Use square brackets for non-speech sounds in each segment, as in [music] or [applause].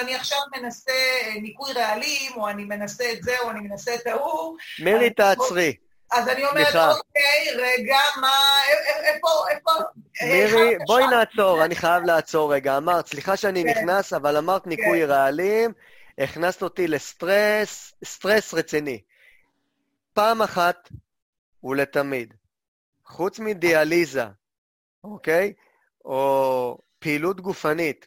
אני עכשיו מנסה ניקוי רעלים, או אני מנסה את זה, או אני מנסה את ההוא. מירי, תעצרי. אז אני אומרת, אוקיי, רגע, מה, איפה, איפה... מירי, בואי נעצור, אני חייב לעצור רגע. אמרת, סליחה שאני כן. נכנס, אבל אמרת ניקוי כן. רעלים, הכנסת אותי לסטרס, סטרס רציני. פעם אחת ולתמיד, חוץ מדיאליזה, אוקיי? או פעילות גופנית,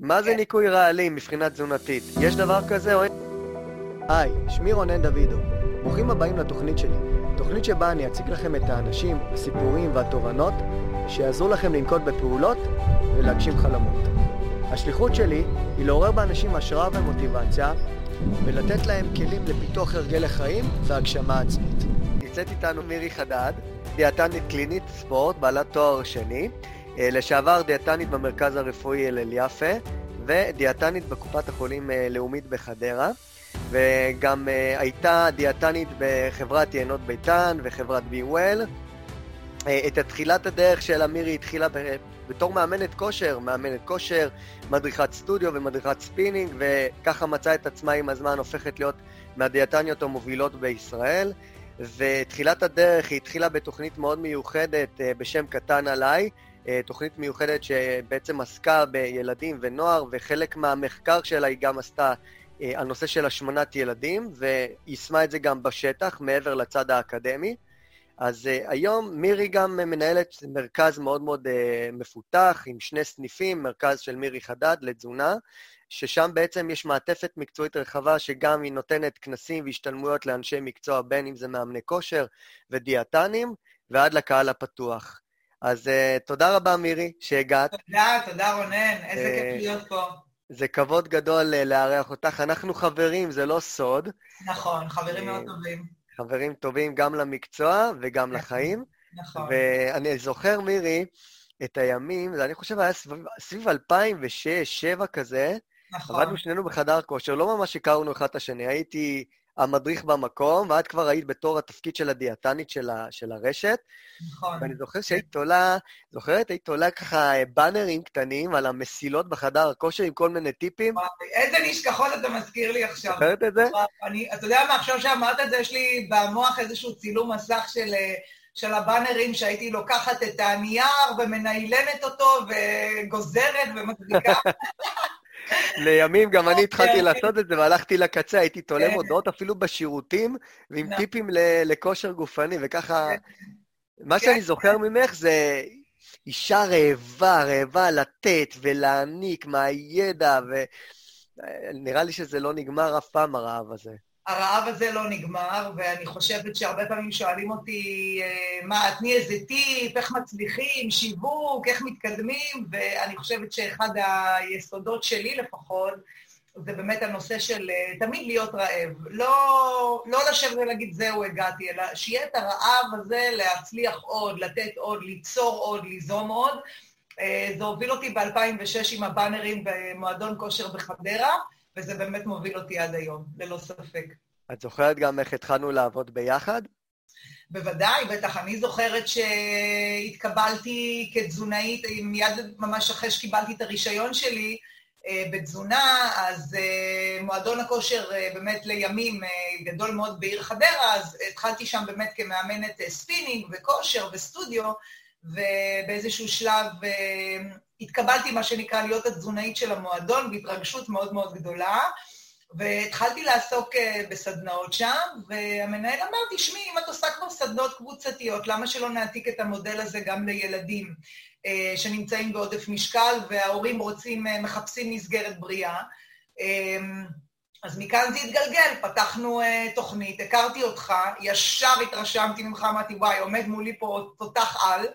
מה זה כן. ניקוי רעלים מבחינה תזונתית? יש דבר כזה או אין? היי, שמי רונן דוידו. ברוכים הבאים לתוכנית שלי. תוכנית שבה אני אציג לכם את האנשים, הסיפורים והתובנות שיעזרו לכם לנקוט בפעולות ולהגשים חלומות. השליחות שלי היא לעורר באנשים השראה ומוטיבציה ולתת להם כלים לפיתוח הרגלי חיים והגשמה עצמית. נמצאת איתנו מירי חדד, דיאטנית קלינית ספורט, בעלת תואר שני, לשעבר דיאטנית במרכז הרפואי הלל יפה, ודיאטנית בקופת החולים אה, לאומית בחדרה. וגם אה, הייתה דיאטנית בחברת יינות ביתן וחברת Be Well. את תחילת הדרך של מירי התחילה בתור מאמנת כושר, מאמנת כושר, מדריכת סטודיו ומדריכת ספינינג, וככה מצאה את עצמה עם הזמן הופכת להיות מהדיאטניות המובילות בישראל. ותחילת הדרך היא התחילה בתוכנית מאוד מיוחדת בשם קטן עליי, תוכנית מיוחדת שבעצם עסקה בילדים ונוער, וחלק מהמחקר שלה היא גם עשתה אה, על נושא של השמנת ילדים, ויישמה את זה גם בשטח, מעבר לצד האקדמי. אז uh, היום מירי גם מנהלת מרכז מאוד מאוד uh, מפותח, עם שני סניפים, מרכז של מירי חדד לתזונה, ששם בעצם יש מעטפת מקצועית רחבה, שגם היא נותנת כנסים והשתלמויות לאנשי מקצוע, בין אם זה מאמני כושר ודיאטנים, ועד לקהל הפתוח. אז uh, תודה רבה, מירי, שהגעת. תודה, תודה רונן, איזה כיף להיות פה. זה כבוד גדול אה, לארח אותך. אנחנו חברים, זה לא סוד. נכון, חברים מאוד אה, טובים. חברים טובים גם למקצוע וגם נכון, לחיים. נכון. ואני זוכר, מירי, את הימים, אני חושב היה סביב, סביב 2006-2007 כזה. נכון. עבדנו שנינו בחדר כושר, לא ממש הכרנו אחד את השני. הייתי המדריך במקום, ואת כבר היית בתור התפקיד של הדיאטנית של, ה, של הרשת. נכון. ואני זוכר שהיית תולה, זוכרת? היית תולה ככה באנרים קטנים על המסילות בחדר הכושר עם כל מיני טיפים. איזה נשכחות אתה מזכיר לי עכשיו. זוכרת את זה? אני, אתה יודע מה, עכשיו שאמרת את זה, יש לי במוח איזשהו צילום מסך של... של הבאנרים שהייתי לוקחת את הנייר ומניילנת אותו וגוזרת ומדביקה. [laughs] לימים גם אני התחלתי אוקיי. לעשות את זה והלכתי לקצה, הייתי תולה מודעות כן. אפילו בשירותים ועם נכון. טיפים לכושר גופני, וככה... כן. מה שאני כן. זוכר ממך זה אישה רעבה, רעבה לתת ולהעניק מהידע, ונראה לי שזה לא נגמר אף פעם, הרעב הזה. הרעב הזה לא נגמר, ואני חושבת שהרבה פעמים שואלים אותי, אה, מה, תני איזה טיפ, איך מצליחים, שיווק, איך מתקדמים, ואני חושבת שאחד היסודות שלי לפחות, זה באמת הנושא של אה, תמיד להיות רעב. לא, לא לשבת ולהגיד, זהו, הגעתי, אלא שיהיה את הרעב הזה להצליח עוד, לתת עוד, ליצור עוד, ליזום עוד. אה, זה הוביל אותי ב-2006 עם הבאנרים במועדון כושר בחדרה. וזה באמת מוביל אותי עד היום, ללא ספק. את זוכרת גם איך התחלנו לעבוד ביחד? בוודאי, בטח. אני זוכרת שהתקבלתי כתזונאית, מיד ממש אחרי שקיבלתי את הרישיון שלי אה, בתזונה, אז אה, מועדון הכושר אה, באמת לימים גדול מאוד בעיר חדרה, אז התחלתי שם באמת כמאמנת ספינינג וכושר וסטודיו, ובאיזשהו שלב התקבלתי, מה שנקרא, להיות התזונאית של המועדון, בהתרגשות מאוד מאוד גדולה, והתחלתי לעסוק אה, בסדנאות שם, והמנהל אמר, תשמעי, אם את עושה כבר סדנאות קבוצתיות, למה שלא נעתיק את המודל הזה גם לילדים אה, שנמצאים בעודף משקל, וההורים רוצים, אה, מחפשים מסגרת בריאה? אז מכאן זה התגלגל, פתחנו uh, תוכנית, הכרתי אותך, ישר התרשמתי ממך, אמרתי, וואי, עומד מולי פה תותח על,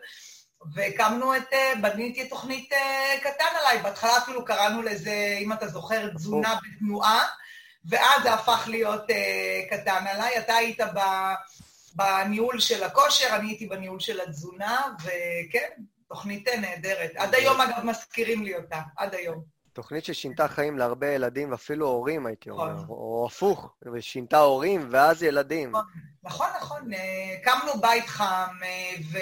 והקמנו את, אה, בניתי תוכנית אה, קטן עליי, בהתחלה אפילו קראנו לזה, אם אתה זוכר, תזונה בתנועה, ואז זה הפך להיות uh, קטן עליי. אתה היית ב, בניהול של הכושר, אני הייתי בניהול של התזונה, וכן, תוכנית נהדרת. עד היום, אגב, מזכירים לי אותה, עד היום. תוכנית ששינתה חיים להרבה ילדים, ואפילו הורים, הייתי אומר, נכון. או הפוך, ושינתה הורים ואז ילדים. נכון, נכון, נכון. הקמנו בית חם, ו...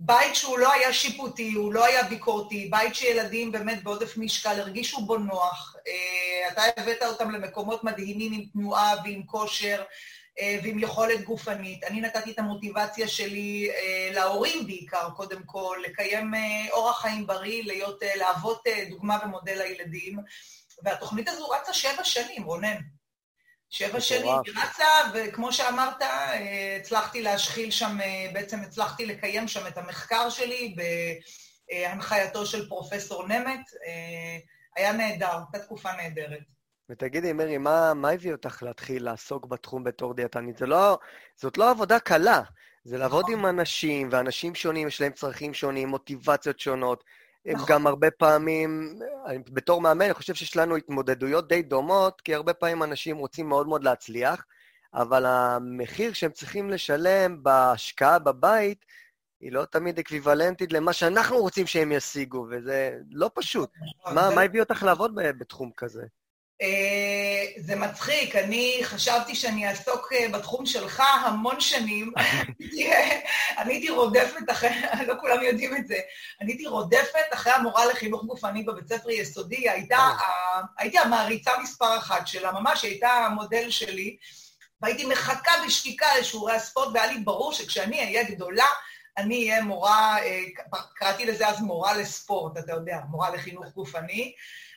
בית שהוא לא היה שיפוטי, הוא לא היה ביקורתי, בית שילדים באמת בעודף משקל הרגישו בו נוח. אה, אתה הבאת אותם למקומות מדהימים עם תנועה ועם כושר אה, ועם יכולת גופנית. אני נתתי את המוטיבציה שלי אה, להורים בעיקר, קודם כל, לקיים אורח חיים בריא, להיות, להוות דוגמה ומודל לילדים. והתוכנית הזו רצה שבע שנים, רונן. שבע שנים היא רצה, וכמו שאמרת, אה, הצלחתי להשחיל שם, אה, בעצם הצלחתי לקיים שם את המחקר שלי בהנחייתו של פרופסור נמט. אה, היה נהדר, הייתה תקופה נהדרת. ותגידי, מרי, מה, מה הביא אותך להתחיל לעסוק בתחום בתור דיאטנית? לא, זאת לא עבודה קלה, זה לעבוד נכון. עם אנשים, ואנשים שונים, יש להם צרכים שונים, מוטיבציות שונות. הם נכון. גם הרבה פעמים, בתור מאמן, אני חושב שיש לנו התמודדויות די דומות, כי הרבה פעמים אנשים רוצים מאוד מאוד להצליח, אבל המחיר שהם צריכים לשלם בהשקעה בבית, היא לא תמיד אקוויוולנטית למה שאנחנו רוצים שהם ישיגו, וזה לא פשוט. נכון, מה, מה הביא אותך לעבוד בתחום כזה? אה, זה מצחיק, אני חשבתי שאני אעסוק אה, בתחום שלך המון שנים. [laughs] אני הייתי רודפת אחרי, [laughs] לא כולם יודעים את זה, אני הייתי רודפת אחרי המורה לחינוך גופני בבית ספר יסודי, הייתה, הייתי המעריצה מספר אחת שלה, ממש הייתה המודל שלי, והייתי מחכה בשתיקה לשיעורי הספורט, והיה לי ברור שכשאני אהיה גדולה, אני אהיה מורה, אה, קראתי לזה אז מורה לספורט, אתה יודע, מורה לחינוך גופני.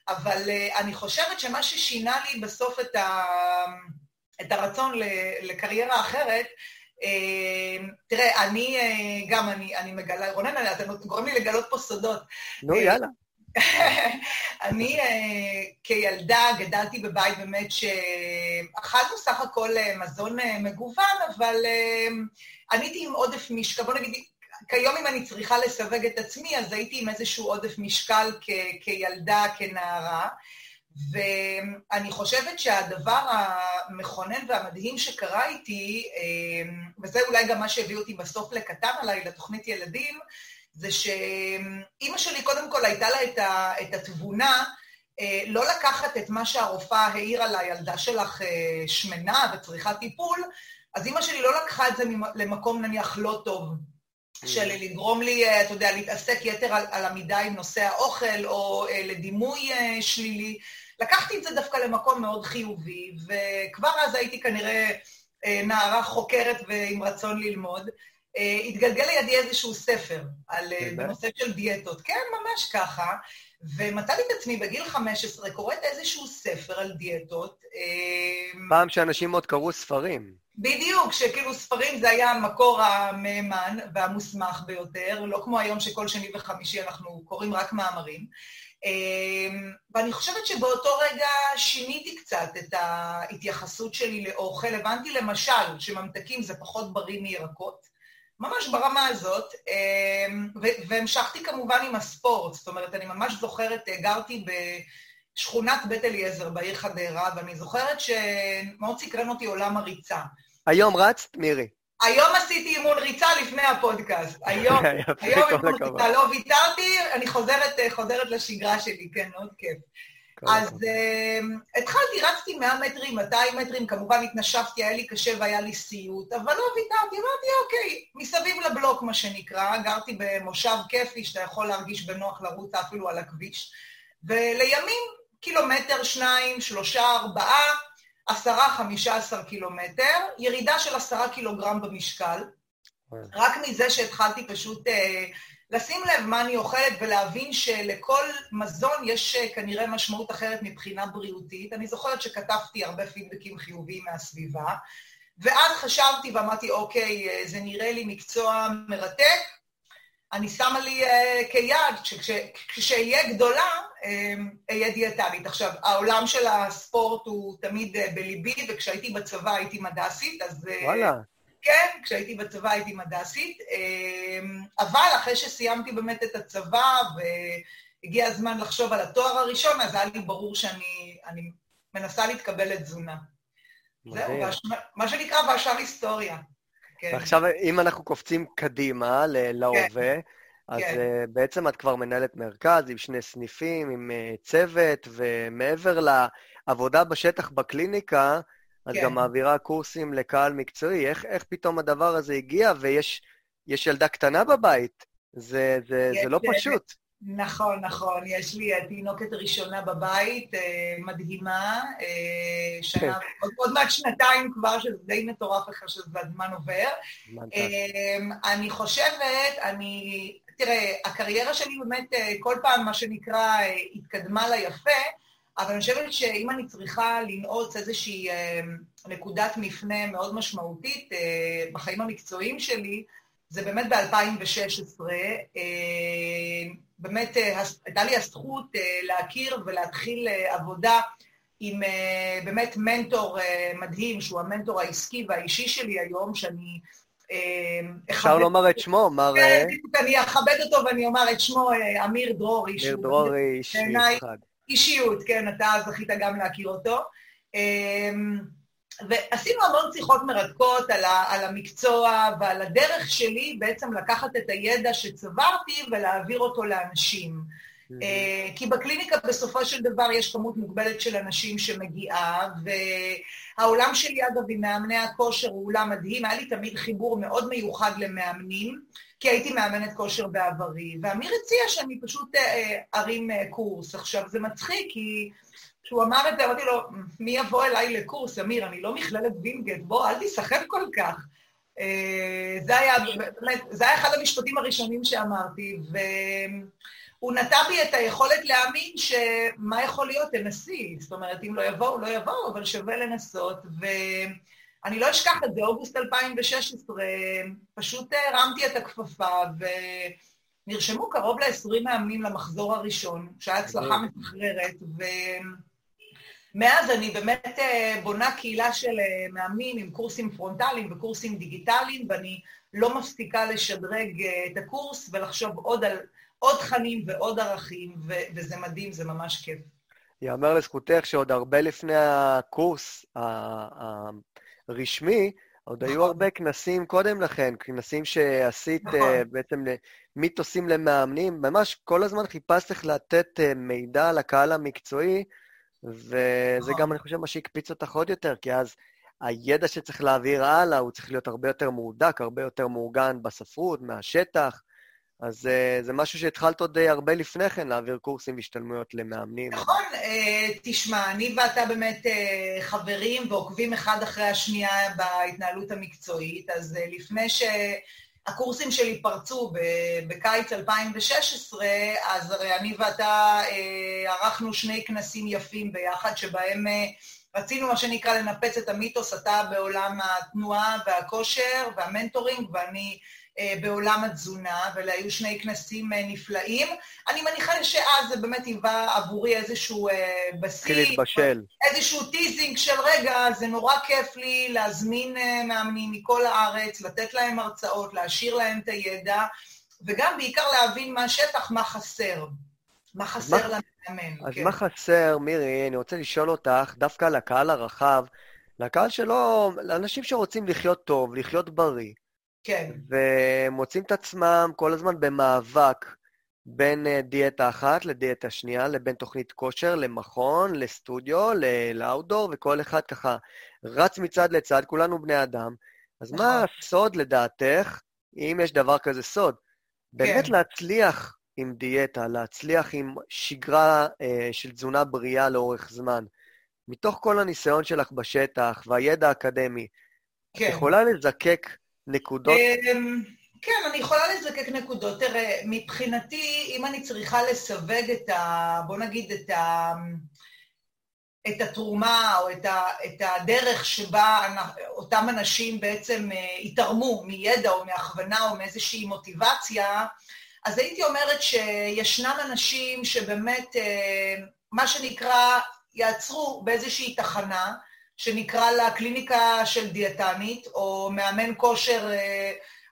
אבל uh, אני חושבת שמה ששינה לי בסוף את, ה, את הרצון לקריירה אחרת, uh, תראה, אני uh, גם, אני, אני מגלה, רונן, אתם גורם לי לגלות פה סודות. נו, יאללה. [laughs] אני כילדה גדלתי בבית באמת שאכלנו סך הכל מזון מגוון, אבל אני הייתי עם עודף משקל, בוא נגיד, כיום אם אני צריכה לסווג את עצמי, אז הייתי עם איזשהו עודף משקל כ- כילדה, כנערה, ואני חושבת שהדבר המכונן והמדהים שקרה איתי, אה, וזה אולי גם מה שהביא אותי בסוף לקטן עליי, לתוכנית ילדים, זה שאימא שלי, קודם כל, הייתה לה את, ה, את התבונה אה, לא לקחת את מה שהרופאה העירה לילדה שלך אה, שמנה וצריכה טיפול, אז אימא שלי לא לקחה את זה למקום נניח לא טוב. של לגרום לי, אה, אתה יודע, להתעסק יתר על, על עמידה עם נושא האוכל, או אה, לדימוי אה, שלילי. לקחתי את זה דווקא למקום מאוד חיובי, וכבר אז הייתי כנראה אה, נערה חוקרת ועם רצון ללמוד. התגלגל לידי איזשהו ספר על, בנושא של דיאטות. כן, ממש ככה. ומצאתי את עצמי בגיל 15 קוראת איזשהו ספר על דיאטות. פעם שאנשים עוד קראו ספרים. בדיוק, שכאילו ספרים זה היה המקור המהימן והמוסמך ביותר, לא כמו היום שכל שני וחמישי אנחנו קוראים רק מאמרים. אמ, ואני חושבת שבאותו רגע שיניתי קצת את ההתייחסות שלי לאוכל. הבנתי למשל שממתקים זה פחות בריא מירקות, ממש ברמה הזאת, אמ, והמשכתי כמובן עם הספורט. זאת אומרת, אני ממש זוכרת, גרתי ב... שכונת בית אליעזר בעיר חדרה, ואני זוכרת שמאוד סקרן אותי עולם הריצה. היום רצת, מירי? היום עשיתי אימון ריצה לפני הפודקאסט. [laughs] היום, היום אימון ריצה, לא ויתרתי, אני חוזרת, חוזרת לשגרה שלי, כן, מאוד כיף. אז uh, התחלתי, רצתי 100 מטרים, 200 מטרים, כמובן התנשפתי, היה לי קשה והיה לי סיוט, אבל לא ויתרתי, אמרתי, אוקיי, מסביב לבלוק, מה שנקרא, גרתי במושב כיפי, שאתה יכול להרגיש בנוח לרוץ אפילו על הכביש, ולימים קילומטר, שניים, שלושה, ארבעה, עשרה, חמישה עשר קילומטר, ירידה של עשרה קילוגרם במשקל. רק מזה שהתחלתי פשוט אה, לשים לב מה אני אוכלת ולהבין שלכל מזון יש אה, כנראה משמעות אחרת מבחינה בריאותית. אני זוכרת שכתבתי הרבה פידבקים חיוביים מהסביבה, ואז חשבתי ואמרתי, אוקיי, אה, זה נראה לי מקצוע מרתק, אני שמה לי uh, כיעד שכשאהיה גדולה, אהיה uh, דיאטנית. עכשיו, העולם של הספורט הוא תמיד uh, בליבי, וכשהייתי בצבא הייתי מדסית, אז... Uh, וואלה. כן, כשהייתי בצבא הייתי מדסית, uh, אבל אחרי שסיימתי באמת את הצבא והגיע הזמן לחשוב על התואר הראשון, אז היה לי ברור שאני מנסה להתקבל לתזונה. זהו, מה שנקרא והשאר היסטוריה. כן. ועכשיו, אם אנחנו קופצים קדימה להווה, כן. אז כן. Uh, בעצם את כבר מנהלת מרכז עם שני סניפים, עם uh, צוות, ומעבר לעבודה בשטח בקליניקה, את כן. גם מעבירה קורסים לקהל מקצועי. איך, איך פתאום הדבר הזה הגיע, ויש ילדה קטנה בבית? זה, זה, זה לא פשוט. נכון, נכון. יש לי תינוקת ראשונה בבית, מדהימה, שנה, עוד, עוד מעט שנתיים כבר, שזה די מטורף לך שהזמן עובר. אני חושבת, אני... תראה, הקריירה שלי באמת כל פעם, מה שנקרא, התקדמה ליפה, אבל אני חושבת שאם אני צריכה לנעוץ איזושהי נקודת מפנה מאוד משמעותית בחיים המקצועיים שלי, זה באמת ב-2016. באמת הייתה לי הזכות להכיר ולהתחיל עבודה עם באמת מנטור מדהים, שהוא המנטור העסקי והאישי שלי היום, שאני... אפשר לומר את שמו, מר... כן, אני אכבד אותו ואני אומר את שמו, אמיר דרורי. אמיר דרורי, איש מיוחד. אישיות, כן, אתה זכית גם להכיר אותו. ועשינו המון שיחות מרתקות על, ה, על המקצוע ועל הדרך שלי בעצם לקחת את הידע שצברתי ולהעביר אותו לאנשים. Mm-hmm. כי בקליניקה בסופו של דבר יש כמות מוגבלת של אנשים שמגיעה, והעולם שלי, אגב, עם מאמני הכושר הוא עולם מדהים, היה לי תמיד חיבור מאוד מיוחד למאמנים, כי הייתי מאמנת כושר בעברי, ואמיר הציע שאני פשוט ארים קורס. עכשיו, זה מצחיק, כי... כשהוא אמר את זה, אמרתי לו, מי יבוא אליי לקורס? אמיר, אני לא מכללת וינגייט, בוא, אל תיסחף כל כך. זה היה, באמת, זה היה אחד המשפטים הראשונים שאמרתי, והוא נטע בי את היכולת להאמין שמה יכול להיות, תנסי. זאת אומרת, אם לא יבואו, לא יבואו, אבל שווה לנסות. ואני לא אשכח את זה, אוגוסט 2016, פשוט הרמתי את הכפפה, ונרשמו קרוב ל-20 מאמנים למחזור הראשון, שהיה הצלחה מסחררת, ו... מאז אני באמת בונה קהילה של מאמנים עם קורסים פרונטליים וקורסים דיגיטליים, ואני לא מפסיקה לשדרג את הקורס ולחשוב עוד על עוד תכנים ועוד ערכים, ו- וזה מדהים, זה ממש כיף. יאמר לזכותך שעוד הרבה לפני הקורס הרשמי, עוד היו נכון. הרבה כנסים קודם לכן, כנסים שעשית נכון. בעצם מיתוסים למאמנים, ממש כל הזמן חיפשת איך לתת מידע לקהל המקצועי, וזה גם, אני חושב, מה שהקפיץ אותך עוד יותר, כי אז הידע שצריך להעביר הלאה, הוא צריך להיות הרבה יותר מהודק, הרבה יותר מאורגן בספרות, מהשטח. אז זה משהו שהתחלת עוד הרבה לפני כן, להעביר קורסים והשתלמויות למאמנים. נכון, תשמע, אני ואתה באמת חברים ועוקבים אחד אחרי השנייה בהתנהלות המקצועית, אז לפני ש... הקורסים שלי פרצו בקיץ 2016, אז הרי אני ואתה ערכנו שני כנסים יפים ביחד, שבהם רצינו, מה שנקרא, לנפץ את המיתוס, אתה בעולם התנועה והכושר וה mentoring, ואני בעולם התזונה, ואלה היו שני כנסים נפלאים. אני מניחה שאז זה באמת היווה עבורי איזשהו בסיס, להתבשל. איזשהו teasing של רגע, זה נורא כיף לי להזמין מאמנים מכל הארץ, לתת להם הרצאות, להשאיר להם את הידע, וגם בעיקר להבין מהשטח מה חסר. מה חסר למאמן. אז כן. מה חסר, מירי, אני רוצה לשאול אותך, דווקא לקהל הרחב, לקהל שלא, לאנשים שרוצים לחיות טוב, לחיות בריא, כן. ומוצאים את עצמם כל הזמן במאבק בין דיאטה אחת לדיאטה שנייה, לבין תוכנית כושר, למכון, לסטודיו, לאוטדור, וכל אחד ככה רץ מצד לצד, כולנו בני אדם. אז מה נכון. הסוד לדעתך, אם יש דבר כזה סוד? באמת כן. להצליח עם דיאטה, להצליח עם שגרה אה, של תזונה בריאה לאורך זמן. מתוך כל הניסיון שלך בשטח והידע האקדמי, כן. את יכולה לזקק נקודות? אמ, כן, אני יכולה לזקק נקודות. תראה, מבחינתי, אם אני צריכה לסווג את ה... בוא נגיד את ה... את התרומה או את, ה, את הדרך שבה אותם אנשים בעצם התערמו מידע או מהכוונה או מאיזושהי מוטיבציה, אז הייתי אומרת שישנם אנשים שבאמת, מה שנקרא, יעצרו באיזושהי תחנה, שנקרא לה קליניקה של דיאטנית, או מאמן כושר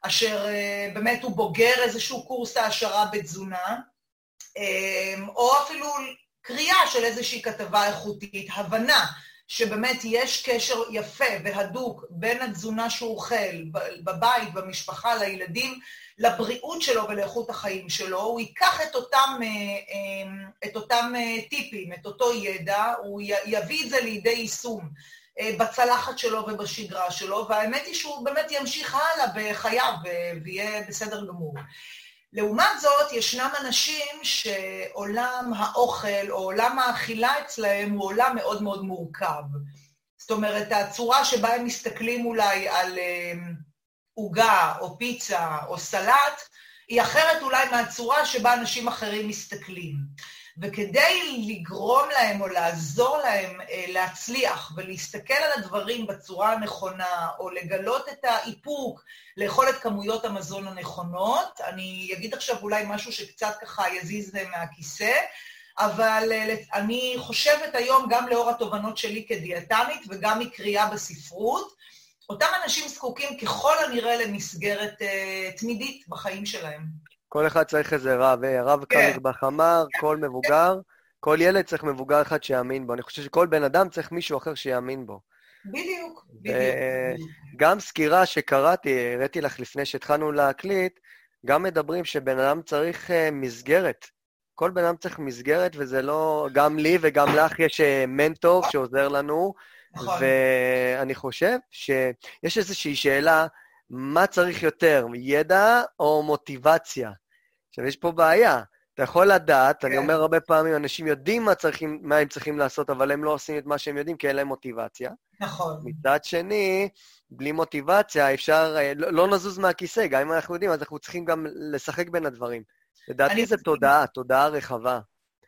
אשר באמת הוא בוגר איזשהו קורס העשרה בתזונה, או אפילו קריאה של איזושהי כתבה איכותית, הבנה שבאמת יש קשר יפה והדוק בין התזונה שהוא אוכל בבית, במשפחה, לילדים, לבריאות שלו ולאיכות החיים שלו, הוא ייקח את אותם, את אותם טיפים, את אותו ידע, הוא יביא את זה לידי יישום בצלחת שלו ובשגרה שלו, והאמת היא שהוא באמת ימשיך הלאה בחייו ויהיה בסדר גמור. לעומת זאת, ישנם אנשים שעולם האוכל או עולם האכילה אצלהם הוא עולם מאוד מאוד מורכב. זאת אומרת, הצורה שבה הם מסתכלים אולי על אמ, עוגה או פיצה או סלט, היא אחרת אולי מהצורה שבה אנשים אחרים מסתכלים. וכדי לגרום להם או לעזור להם אה, להצליח ולהסתכל על הדברים בצורה הנכונה, או לגלות את האיפוק, לאכול את כמויות המזון הנכונות, אני אגיד עכשיו אולי משהו שקצת ככה יזיז מהכיסא, אבל אה, אני חושבת היום, גם לאור התובנות שלי כדיאטנית וגם מקריאה בספרות, אותם אנשים זקוקים ככל הנראה למסגרת uh, תמידית בחיים שלהם. כל אחד צריך איזה רב, אה, הרב כן. קרליבך אמר, כל מבוגר, כל ילד צריך מבוגר אחד שיאמין בו. אני חושב שכל בן אדם צריך מישהו אחר שיאמין בו. בדיוק, בדיוק. גם סקירה שקראתי, הראיתי לך לפני שהתחלנו להקליט, גם מדברים שבן אדם צריך uh, מסגרת. כל בן אדם צריך מסגרת, וזה לא... גם לי וגם לך יש מנטור שעוזר לנו. נכון. ואני חושב שיש איזושהי שאלה, מה צריך יותר, ידע או מוטיבציה? עכשיו, יש פה בעיה. אתה יכול לדעת, כן. אני אומר הרבה פעמים, אנשים יודעים מה, צריכים, מה הם צריכים לעשות, אבל הם לא עושים את מה שהם יודעים כי אין להם מוטיבציה. נכון. מצד שני, בלי מוטיבציה אפשר, אה, לא, לא נזוז מהכיסא, גם אם אנחנו יודעים, אז אנחנו צריכים גם לשחק בין הדברים. לדעתי זה תודעה, תודעה רחבה.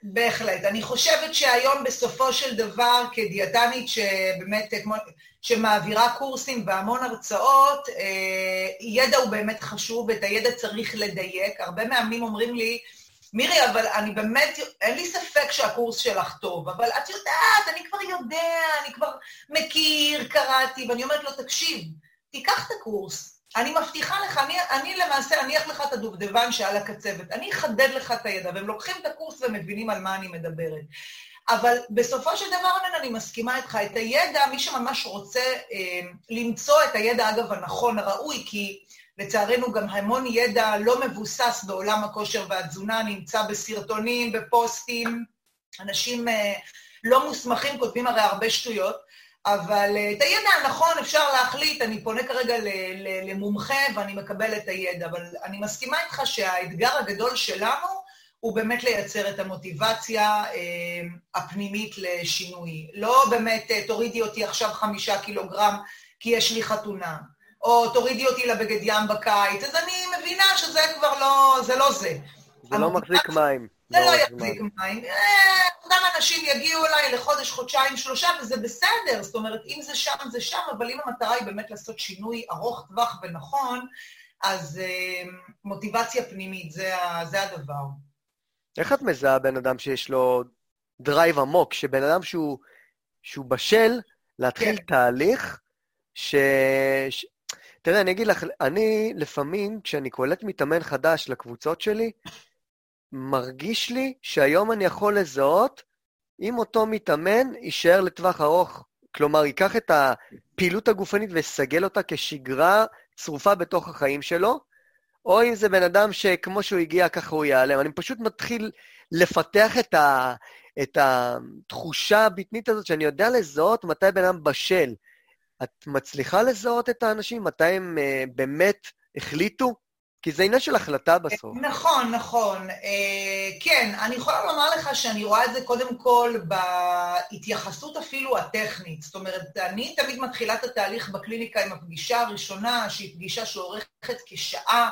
בהחלט. אני חושבת שהיום בסופו של דבר, כדיאטנית שבאמת, כמו, שמעבירה קורסים והמון הרצאות, אה, ידע הוא באמת חשוב, ואת הידע צריך לדייק. הרבה מאמנים אומרים לי, מירי, אבל אני באמת, אין לי ספק שהקורס שלך טוב, אבל את יודעת, אני כבר יודע, אני כבר מכיר, קראתי, ואני אומרת לו, תקשיב, תיקח את הקורס, אני מבטיחה לך, אני, אני למעשה אניח לך את הדובדבן שעל הקצבת, אני אחדד לך את הידע, והם לוקחים את הקורס ומבינים על מה אני מדברת. אבל בסופו של דבר, אני מסכימה איתך, את הידע, מי שממש רוצה אה, למצוא את הידע, אגב, הנכון, הראוי, כי לצערנו גם המון ידע לא מבוסס בעולם הכושר והתזונה, נמצא בסרטונים, בפוסטים, אנשים אה, לא מוסמכים כותבים הרי הרבה שטויות, אבל אה, את הידע הנכון אפשר להחליט, אני פונה כרגע למומחה ואני מקבל את הידע, אבל אני מסכימה איתך שהאתגר הגדול שלנו הוא באמת לייצר את המוטיבציה אה, הפנימית לשינוי. לא באמת, אה, תורידי אותי עכשיו חמישה קילוגרם כי יש לי חתונה, או תורידי אותי לבגד ים בקיץ, אז אני מבינה שזה כבר לא, זה לא זה. זה לא מחזיק מים. זה לא יחזיק מים. אותם אנשים יגיעו אליי לחודש, חודשיים, שלושה, וזה בסדר. זאת אומרת, אם זה שם, זה שם, אבל אם המטרה היא באמת לעשות שינוי ארוך טווח ונכון, אז אה, מוטיבציה פנימית, זה הדבר. איך את מזהה בן אדם שיש לו drive עמוק, שבן אדם שהוא, שהוא בשל להתחיל כן. תהליך ש... ש... תראה, אני אגיד לך, אני לפעמים, כשאני קולט מתאמן חדש לקבוצות שלי, מרגיש לי שהיום אני יכול לזהות אם אותו מתאמן יישאר לטווח ארוך. כלומר, ייקח את הפעילות הגופנית ויסגל אותה כשגרה צרופה בתוך החיים שלו, או אם זה בן אדם שכמו שהוא הגיע ככה הוא ייעלם. אני פשוט מתחיל לפתח את, ה, את התחושה הבטנית הזאת שאני יודע לזהות מתי בן אדם בשל. את מצליחה לזהות את האנשים? מתי הם uh, באמת החליטו? כי זה עניין של החלטה בסוף. נכון, נכון. אה, כן, אני יכולה לומר לך שאני רואה את זה קודם כל בהתייחסות אפילו הטכנית. זאת אומרת, אני תמיד מתחילה את התהליך בקליניקה עם הפגישה הראשונה, שהיא פגישה שאורכת כשעה,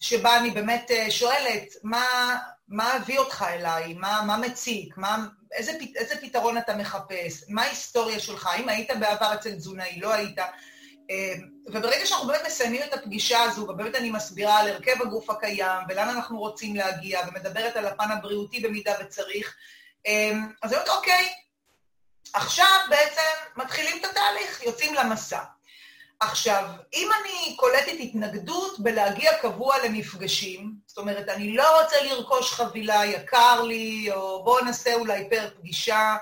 שבה אני באמת אה, שואלת, מה, מה הביא אותך אליי? מה, מה מציק? מה, איזה, איזה פתרון אתה מחפש? מה ההיסטוריה שלך? האם היית בעבר אצל תזונאי? לא היית? אמ, וברגע שאנחנו באמת מסיימים את הפגישה הזו, ובאמת אני מסבירה על הרכב הגוף הקיים, ולאן אנחנו רוצים להגיע, ומדברת על הפן הבריאותי במידה וצריך, אמ, אז אני אומרת, אוקיי, עכשיו בעצם מתחילים את התהליך, יוצאים למסע. עכשיו, אם אני קולטת התנגדות בלהגיע קבוע למפגשים, זאת אומרת, אני לא רוצה לרכוש חבילה, יקר לי, או בואו נעשה אולי פר פגישה,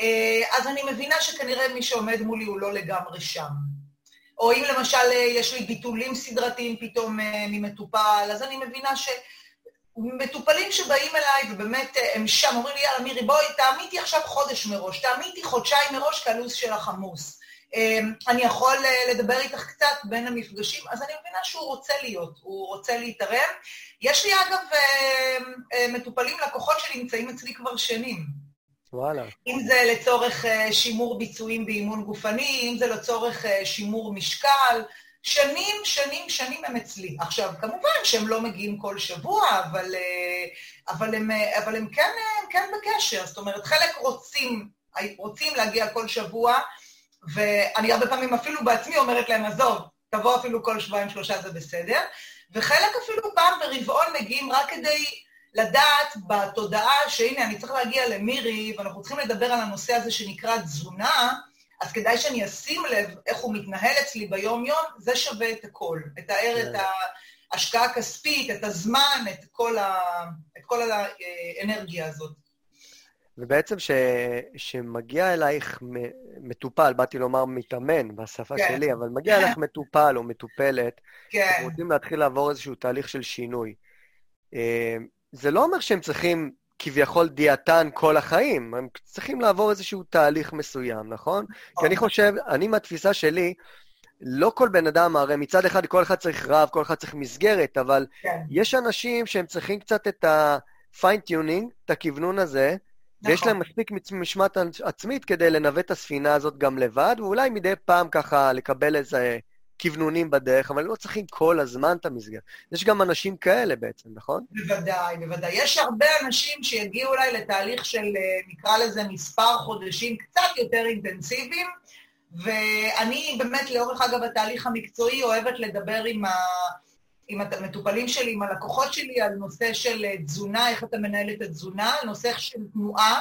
אה, אז אני מבינה שכנראה מי שעומד מולי הוא לא לגמרי שם. או אם למשל אה, יש לי ביטולים סדרתיים פתאום אה, ממטופל, אז אני מבינה ש... מטופלים שבאים אליי ובאמת אה, הם שם, אומרים לי, יאללה מירי, בואי, תעמיתי עכשיו חודש מראש, תעמיתי חודשיים מראש כי הלו"ז שלך עמוס. אמ, אני יכול לדבר איתך קצת בין המפגשים, אז אני מבינה שהוא רוצה להיות, הוא רוצה להתערב. יש לי אגב אה, מטופלים, לקוחות שנמצאים אצלי כבר שנים. וואלה. אם זה לצורך שימור ביצועים באימון גופני, אם זה לצורך שימור משקל, שנים, שנים, שנים הם אצלי. עכשיו, כמובן שהם לא מגיעים כל שבוע, אבל, אבל, הם, אבל הם, כן, הם כן בקשר. זאת אומרת, חלק רוצים, רוצים להגיע כל שבוע, ואני הרבה פעמים אפילו בעצמי אומרת להם, עזוב, תבוא אפילו כל שבועיים שלושה זה בסדר, וחלק אפילו פעם ברבעון מגיעים רק כדי לדעת בתודעה שהנה, אני צריך להגיע למירי, ואנחנו צריכים לדבר על הנושא הזה שנקרא תזונה, אז כדאי שאני אשים לב איך הוא מתנהל אצלי ביום-יום, זה שווה את הכל. את הער, את כן. ההשקעה הכספית, את הזמן, את כל, ה... את כל האנרגיה הזאת. ובעצם שמגיע אלייך מטופל, באתי לומר מתאמן בשפה כן. שלי, אבל מגיע אלייך [laughs] מטופל או מטופלת, כן. רוצים להתחיל לעבור איזשהו תהליך של שינוי. זה לא אומר שהם צריכים כביכול דיאטן כל החיים, הם צריכים לעבור איזשהו תהליך מסוים, נכון? כי אני. חושב, אני מהתפיסה שלי, לא כל בן אדם, הרי מצד אחד כל אחד צריך רב, כל אחד צריך מסגרת, אבל כן. יש אנשים שהם צריכים קצת את ה-fine-tuning, את הכוונון הזה, נכון. ויש להם מספיק משמעת עצמית כדי לנווט את הספינה הזאת גם לבד, ואולי מדי פעם ככה לקבל איזה כוונונים בדרך, אבל לא צריכים כל הזמן את המסגרת. יש גם אנשים כאלה בעצם, נכון? בוודאי, בוודאי. יש הרבה אנשים שיגיעו אולי לתהליך של, אה, נקרא לזה, מספר חודשים קצת יותר אינטנסיביים, ואני באמת, לאורך אגב התהליך המקצועי, אוהבת לדבר עם ה... עם המטופלים שלי, עם הלקוחות שלי, על נושא של אה, תזונה, איך אתה מנהל את התזונה, על נושא של תנועה,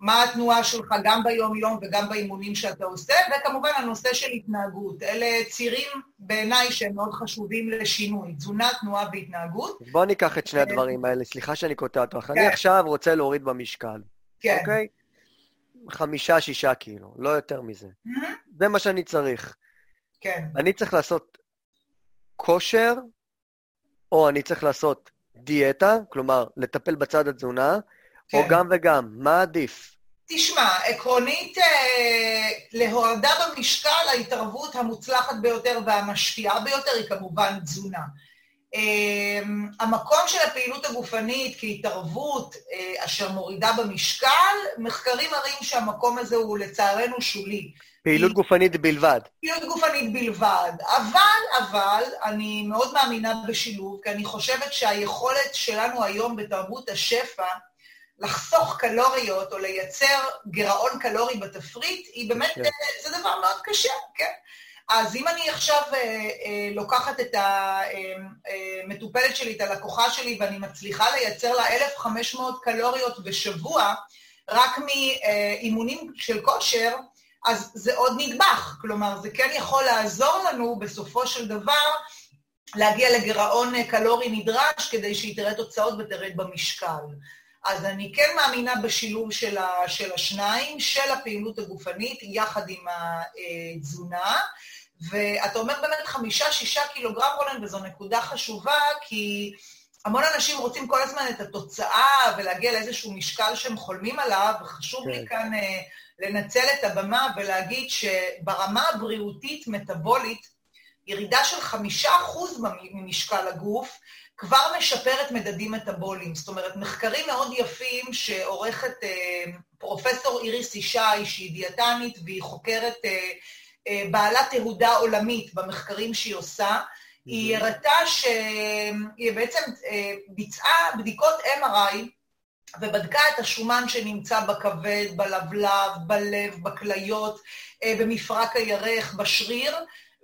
מה התנועה שלך גם ביום-יום וגם באימונים שאתה עושה, וכמובן הנושא של התנהגות. אלה צירים בעיניי שהם מאוד חשובים לשינוי, תזונה, תנועה והתנהגות. בוא ניקח את שני אה, הדברים האלה, סליחה שאני קוטע אותך. אני כן. עכשיו רוצה להוריד במשקל. כן. אוקיי? חמישה, שישה קילו, לא יותר מזה. זה מה שאני צריך. כן. אני צריך לעשות כושר או אני צריך לעשות דיאטה, כלומר, לטפל בצד התזונה, כן. או גם וגם, מה עדיף? תשמע, עקרונית, אה, להורדה במשקל, ההתערבות המוצלחת ביותר והמשפיעה ביותר היא כמובן תזונה. אה, המקום של הפעילות הגופנית כהתערבות אה, אשר מורידה במשקל, מחקרים מראים שהמקום הזה הוא לצערנו שולי. פעילות גופנית בלבד. פעילות גופנית בלבד. אבל, אבל, אני מאוד מאמינה בשילוב, כי אני חושבת שהיכולת שלנו היום בתרבות השפע, לחסוך קלוריות או לייצר גירעון קלורי בתפריט, היא באמת, כן. זה דבר מאוד קשה, כן? אז אם אני עכשיו אה, אה, לוקחת את המטופלת אה, אה, שלי, את הלקוחה שלי, ואני מצליחה לייצר לה 1,500 קלוריות בשבוע, רק מאימונים של כושר, אז זה עוד נדבך. כלומר, זה כן יכול לעזור לנו בסופו של דבר להגיע לגירעון קלורי נדרש כדי שהיא תראה תוצאות ותרד במשקל. אז אני כן מאמינה בשילוב של, ה, של השניים, של הפעילות הגופנית, יחד עם התזונה. ואתה אומר באמת חמישה-שישה קילוגרם, רולן, וזו נקודה חשובה, כי המון אנשים רוצים כל הזמן את התוצאה ולהגיע לאיזשהו משקל שהם חולמים עליו, וחשוב כן. לי כאן אה, לנצל את הבמה ולהגיד שברמה הבריאותית-מטבולית, ירידה של חמישה אחוז ממשקל הגוף כבר משפרת מדדים מטבוליים. זאת אומרת, מחקרים מאוד יפים שעורכת אה, פרופסור איריס ישי, שהיא דיאטנית והיא חוקרת אה, אה, בעלת תהודה עולמית במחקרים שהיא עושה, היא הראתה שהיא בעצם אה, ביצעה בדיקות MRI ובדקה את השומן שנמצא בכבד, בלבלב, בלב, בכליות, אה, במפרק הירך, בשריר,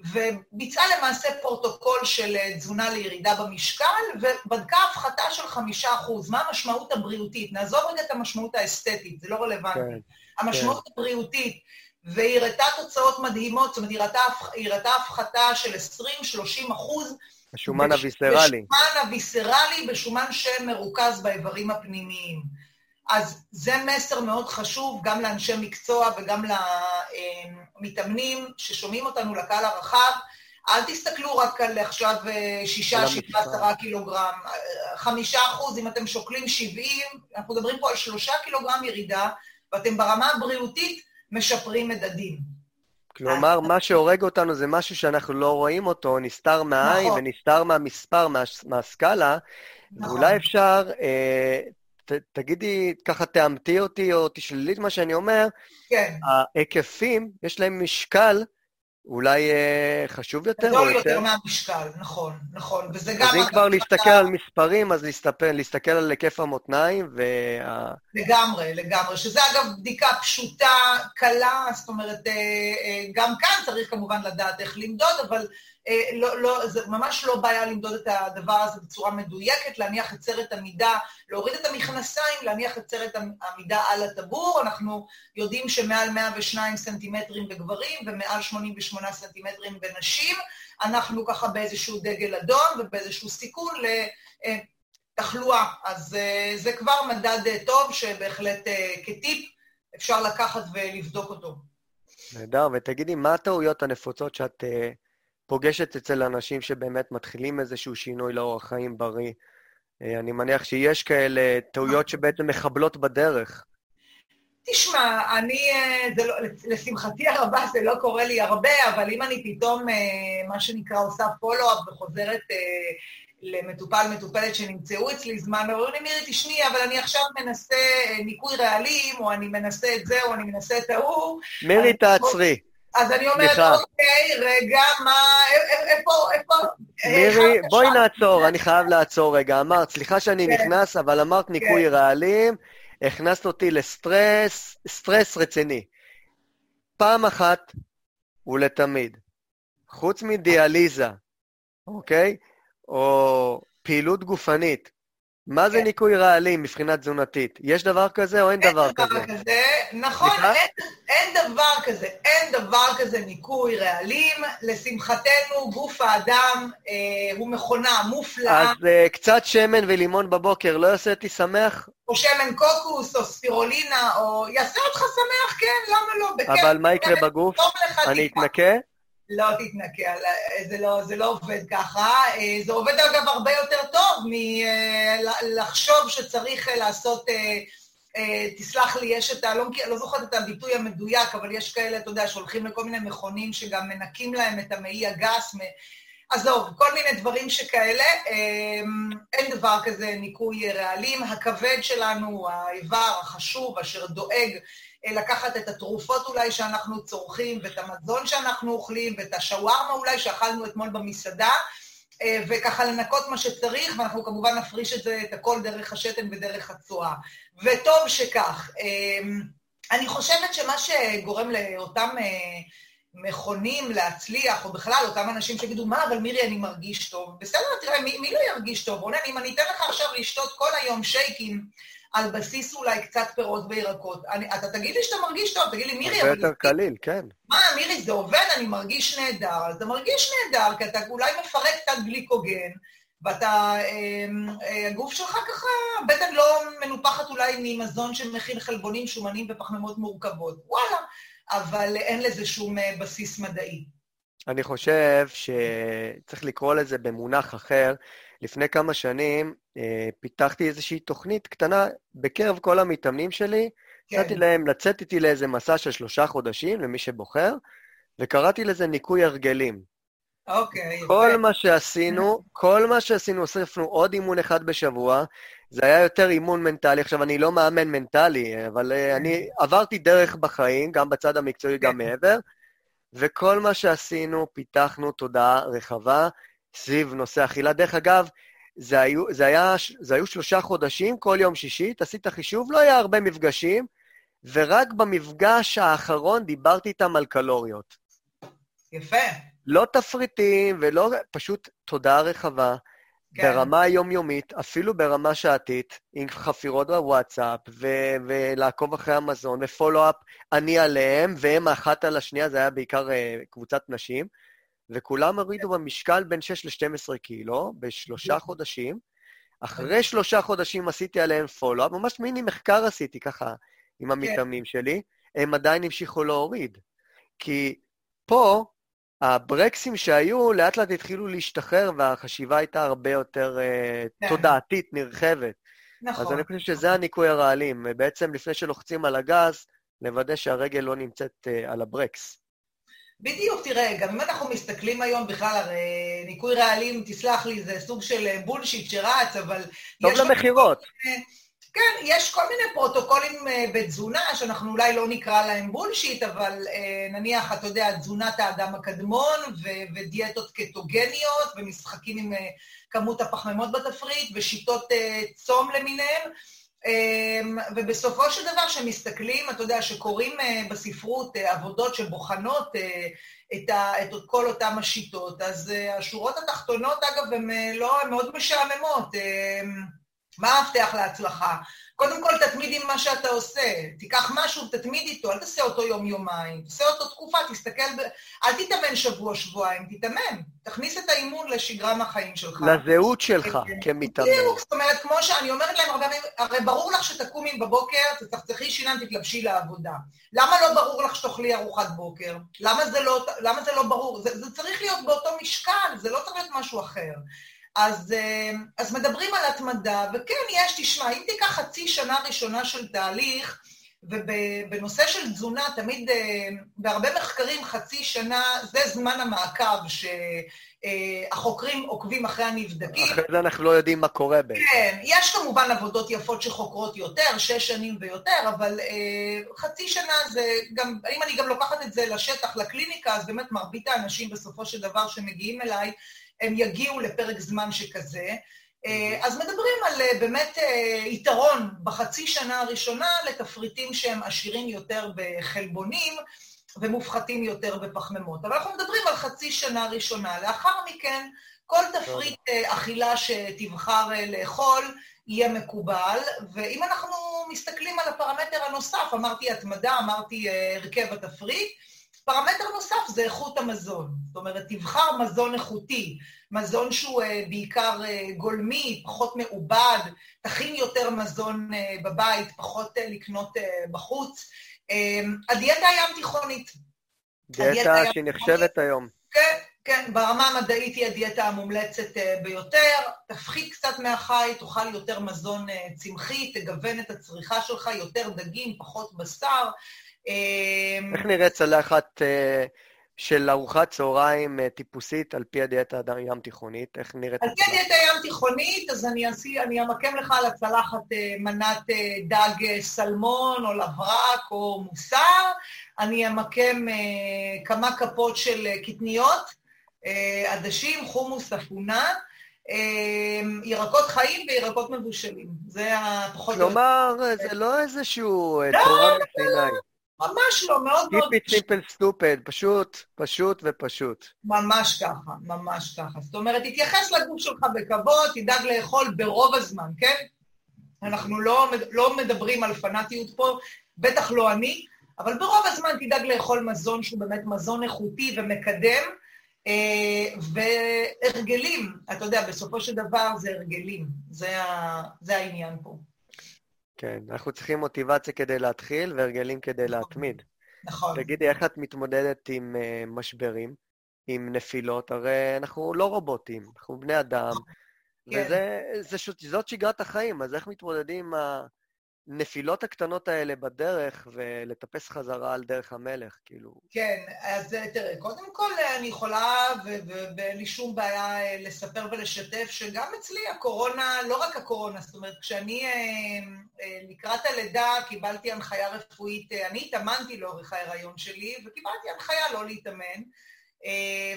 וביצעה למעשה פרוטוקול של אה, תזונה לירידה במשקל, ובדקה הפחתה של חמישה אחוז. מה המשמעות הבריאותית? נעזוב רגע את המשמעות האסתטית, זה לא רלוונטי. כן, המשמעות כן. הבריאותית, והיא הראתה תוצאות מדהימות, זאת אומרת, היא הראתה הפחתה של 20-30 אחוז השומן הוויסרלי. בשומן הוויסרלי, בשומן שמרוכז באיברים הפנימיים. אז זה מסר מאוד חשוב גם לאנשי מקצוע וגם למתאמנים ששומעים אותנו, לקהל הרחב. אל תסתכלו רק על עכשיו אה, שישה, שבעה, עשרה קילוגרם. חמישה אחוז, אם אתם שוקלים שבעים, אנחנו מדברים פה על שלושה קילוגרם ירידה, ואתם ברמה הבריאותית משפרים מדדים. כלומר, מה שהורג אותנו זה משהו שאנחנו לא רואים אותו, נסתר מהעין נכון. ונסתר מהמספר, מה, מהסקאלה, נכון. ואולי אפשר, אה, ת, תגידי, ככה תאמתי אותי או תשללי את מה שאני אומר, כן. ההיקפים, יש להם משקל אולי אה, חשוב יותר? גדול יותר יותר מהמשקל, נכון, נכון. וזה גם... אז אם כבר להסתכל על מספרים, אז להסתכל, להסתכל על היקף המותניים וה... לגמרי, לגמרי. שזה אגב בדיקה פשוטה, קלה, זאת אומרת, אה, אה, גם כאן צריך כמובן לדעת איך למדוד, אבל לא, לא, זה ממש לא בעיה למדוד את הדבר הזה בצורה מדויקת, להניח את סרט המידה, להוריד את המכנסיים, להניח את סרט המידה על הטבור. אנחנו יודעים שמעל 102 סנטימטרים בגברים ומעל 88 סנטימטרים בנשים, אנחנו ככה באיזשהו דגל אדום ובאיזשהו סיכון לתחלואה. אז אה, זה כבר מדד טוב שבהחלט אה, כטיפ אפשר לקחת ולבדוק אותו. נהדר, ותגידי, מה הטעויות הנפוצות שאת פוגשת אצל אנשים שבאמת מתחילים איזשהו שינוי לאורח חיים בריא. אה, אני מניח שיש כאלה טעויות שבעצם מחבלות בדרך. תשמע, אני, אה, זה לא, לשמחתי הרבה זה לא קורה לי הרבה, אבל אם אני פתאום, אה, מה שנקרא, עושה פולו-אפ וחוזרת למטופל, מטופלת שנמצאו אצלי זמן, ואומרים לי, מירי, תשמעי, אבל אני עכשיו מנסה ניקוי רעלים, או אני מנסה את זה, או אני מנסה את ההוא. מירי, תעצרי. אז אני אומרת, אוקיי, רגע, מה, איפה, איפה... מירי, בואי נעצור, אני חייב לעצור רגע. אמרת, סליחה שאני כן. נכנס, אבל אמרת כן. ניקוי רעלים, הכנסת אותי לסטרס, סטרס רציני. פעם אחת ולתמיד, חוץ מדיאליזה, אוקיי? או פעילות גופנית, מה זה כן. ניקוי רעלים מבחינה תזונתית? יש דבר כזה או אין דבר כזה? אין דבר כזה, נכון, אין דבר כזה. אין דבר כזה ניקוי רעלים. לשמחתנו, גוף האדם אה, הוא מכונה מופלאה. אז אה, קצת שמן ולימון בבוקר לא יעשה אותי שמח? או שמן קוקוס, או ספירולינה, או... יעשה אותך שמח, כן, למה לא? אבל מה יקרה בגוף? אני אתנקה? לא תתנקה, זה לא, זה לא עובד ככה. אה, זה עובד אגב הרבה יותר טוב מלחשוב אה, שצריך אה, לעשות, תסלח לי, יש את ה... לא, לא זוכרת את הביטוי המדויק, אבל יש כאלה, אתה יודע, שהולכים לכל מיני מכונים שגם מנקים להם את המעי הגס. עזוב, כל מיני דברים שכאלה. אין דבר כזה ניקוי רעלים. הכבד שלנו, האיבר החשוב, אשר דואג לקחת את התרופות אולי שאנחנו צורכים, ואת המזון שאנחנו אוכלים, ואת השווארמה אולי שאכלנו אתמול במסעדה, אה, וככה לנקות מה שצריך, ואנחנו כמובן נפריש את זה, את הכל דרך השתן ודרך הצואה. וטוב שכך. אה, אני חושבת שמה שגורם לאותם אה, מכונים להצליח, או בכלל אותם אנשים שיגידו, מה, אבל מירי, אני מרגיש טוב. בסדר, תראה, מי, מי לא ירגיש טוב? רונן, אם אני אתן לך עכשיו לשתות כל היום שייקים, על בסיס אולי קצת פירות וירקות. אני, אתה תגיד לי שאתה מרגיש טוב, תגיד לי, מירי... הרבה יותר קליל, כן. מה, מירי, זה עובד, אני מרגיש נהדר. אז אתה מרגיש נהדר, כי אתה אולי מפרק קצת גליקוגן, ואתה, אמ, אה, הגוף שלך ככה, הבטן לא מנופחת אולי ממזון שמכיל חלבונים, שומנים ופחמימות מורכבות. וואלה, אבל אין לזה שום אה, בסיס מדעי. אני חושב שצריך לקרוא לזה במונח אחר. לפני כמה שנים אה, פיתחתי איזושהי תוכנית קטנה בקרב כל המתאמנים שלי. כן. נתתי להם לצאת איתי לאיזה מסע של שלושה חודשים, למי שבוחר, וקראתי לזה ניקוי הרגלים. אוקיי. כל יפה. מה שעשינו, כל מה שעשינו, הוספנו עוד אימון אחד בשבוע. זה היה יותר אימון מנטלי. עכשיו, אני לא מאמן מנטלי, אבל אה, אני עברתי דרך בחיים, גם בצד המקצועי, גם כן. מעבר, וכל מה שעשינו, פיתחנו תודעה רחבה סביב נושא אכילה. דרך אגב, זה היו, זה, היה, זה היו שלושה חודשים, כל יום שישי, תעשי את החישוב, לא היה הרבה מפגשים, ורק במפגש האחרון דיברתי איתם על קלוריות. יפה. לא תפריטים ולא, פשוט תודעה רחבה, כן. ברמה היומיומית, אפילו ברמה שעתית, עם חפירות בוואטסאפ, ו- ולעקוב אחרי המזון, ופולו-אפ אני עליהם, והם אחת על השנייה, זה היה בעיקר uh, קבוצת נשים. וכולם הורידו במשקל בין 6 ל-12 קילו בשלושה חודשים. אחרי שלושה חודשים עשיתי עליהם פולו ממש מיני מחקר עשיתי ככה עם כן. המתאמנים שלי, הם עדיין המשיכו להוריד. כי פה, הברקסים שהיו, לאט לאט התחילו להשתחרר, והחשיבה הייתה הרבה יותר uh. תודעתית, נרחבת. נכון. אז אני חושב שזה הניקוי הרעלים. בעצם, לפני שלוחצים על הגז, לוודא שהרגל לא נמצאת אה, על הברקס. בדיוק, תראה, גם אם אנחנו מסתכלים היום בכלל, הרי ניקוי רעלים, תסלח לי, זה סוג של bullshit שרץ, אבל... טוב למכירות. כן, יש כל מיני פרוטוקולים אה, בתזונה, שאנחנו אולי לא נקרא להם bullshit, אבל אה, נניח, אתה יודע, תזונת האדם הקדמון, ו- ודיאטות קטוגניות, ומשחקים עם אה, כמות הפחמימות בתפריט, ושיטות צום למיניהם. אמ, ובסופו של דבר, כשמסתכלים, אתה יודע, שקוראים בספרות עבודות שבוחנות את, ה, את כל אותן השיטות, אז השורות התחתונות, אגב, הן לא, הן מאוד משעממות. מה המפתח להצלחה? קודם כל, תתמיד עם מה שאתה עושה. תיקח משהו, תתמיד איתו, אל תעשה אותו יום-יומיים. תעשה אותו תקופה, תסתכל, ב... אל תתאמן שבוע-שבועיים, תתאמן. תכניס את האימון לשגרה מהחיים שלך. לזהות שלך כמתאמן. בדיוק, זאת אומרת, כמו שאני אומרת להם הרבה פעמים, הרי ברור לך שתקומי בבוקר, תצחצחי שיניים, תתלבשי לעבודה. למה לא ברור לך שתאכלי ארוחת בוקר? למה זה לא, למה זה לא ברור? זה, זה צריך להיות באותו משקל, זה לא צריך להיות משהו אחר. אז, אה, אז מדברים על התמדה, וכן, יש, תשמע, אם תיקח חצי שנה ראשונה של תהליך, ובנושא של תזונה, תמיד, אה, בהרבה מחקרים, חצי שנה זה זמן המעקב שהחוקרים עוקבים אחרי הנבדקים. אחרי זה אנחנו לא יודעים מה קורה בעצם. כן, יש כמובן עבודות יפות שחוקרות יותר, שש שנים ויותר, אבל אה, חצי שנה זה גם, אם אני גם לוקחת את זה לשטח, לקליניקה, אז באמת מרבית האנשים בסופו של דבר שמגיעים אליי, הם יגיעו לפרק זמן שכזה. אה, אז מדברים על אה, באמת אה, יתרון בחצי שנה הראשונה לתפריטים שהם עשירים יותר בחלבונים ומופחתים יותר בפחמימות. אבל אנחנו מדברים על חצי שנה ראשונה. לאחר מכן, כל תפריט אכילה שתבחר לאכול יהיה מקובל, ואם אנחנו מסתכלים על הפרמטר הנוסף, אמרתי התמדה, אמרתי הרכב התפריט, פרמטר נוסף זה איכות המזון. זאת אומרת, תבחר מזון איכותי, מזון שהוא uh, בעיקר uh, גולמי, פחות מעובד, תכין יותר מזון uh, בבית, פחות לקנות בחוץ. הדיאטה הים תיכונית. דיאטה שנחשבת היום. כן, כן, ברמה המדעית היא הדיאטה המומלצת ביותר. תפחית קצת מהחי, תאכל יותר מזון צמחי, תגוון את הצריכה שלך, יותר דגים, פחות בשר. אמ, איך נראית צלחת אה, של ארוחת צהריים אה, טיפוסית על פי הדיאטה הים תיכונית? איך נראית? על פי הדיאטה הים תיכונית, אז אני, אעשי, אני אמקם לך על הצלחת אה, מנת דג סלמון או לברק או מוסר, אני אמקם כמה כפות של קטניות, עדשים, חומוס, אפונה. ירקות חיים וירקות מבושלים. זה הפחות... כלומר, זה לא איזשהו לא, תורה מסיני. ממש לא, מאוד מאוד... Keep it simple stupid, פשוט, פשוט ופשוט. ממש ככה, ממש ככה. זאת אומרת, תתייחס לגוף שלך בכבוד, תדאג לאכול ברוב הזמן, כן? אנחנו לא, לא מדברים על פנאטיות פה, בטח לא אני, אבל ברוב הזמן תדאג לאכול מזון שהוא באמת מזון איכותי ומקדם, אה, והרגלים, אתה יודע, בסופו של דבר זה הרגלים, זה, ה, זה העניין פה. כן, אנחנו צריכים מוטיבציה כדי להתחיל והרגלים כדי נכון. להתמיד. נכון. תגידי, איך את מתמודדת עם uh, משברים, עם נפילות? הרי אנחנו לא רובוטים, אנחנו בני אדם, כן. וזאת שגרת החיים, אז איך מתמודדים עם הנפילות הקטנות האלה בדרך ולטפס חזרה על דרך המלך, כאילו... כן, אז תראה, קודם כל אני יכולה, ואין לי שום בעיה אה, לספר ולשתף, שגם אצלי הקורונה, לא רק הקורונה, זאת אומרת, כשאני אה, אה, לקראת הלידה קיבלתי הנחיה רפואית, אני התאמנתי לאורך ההיריון שלי, וקיבלתי הנחיה לא להתאמן.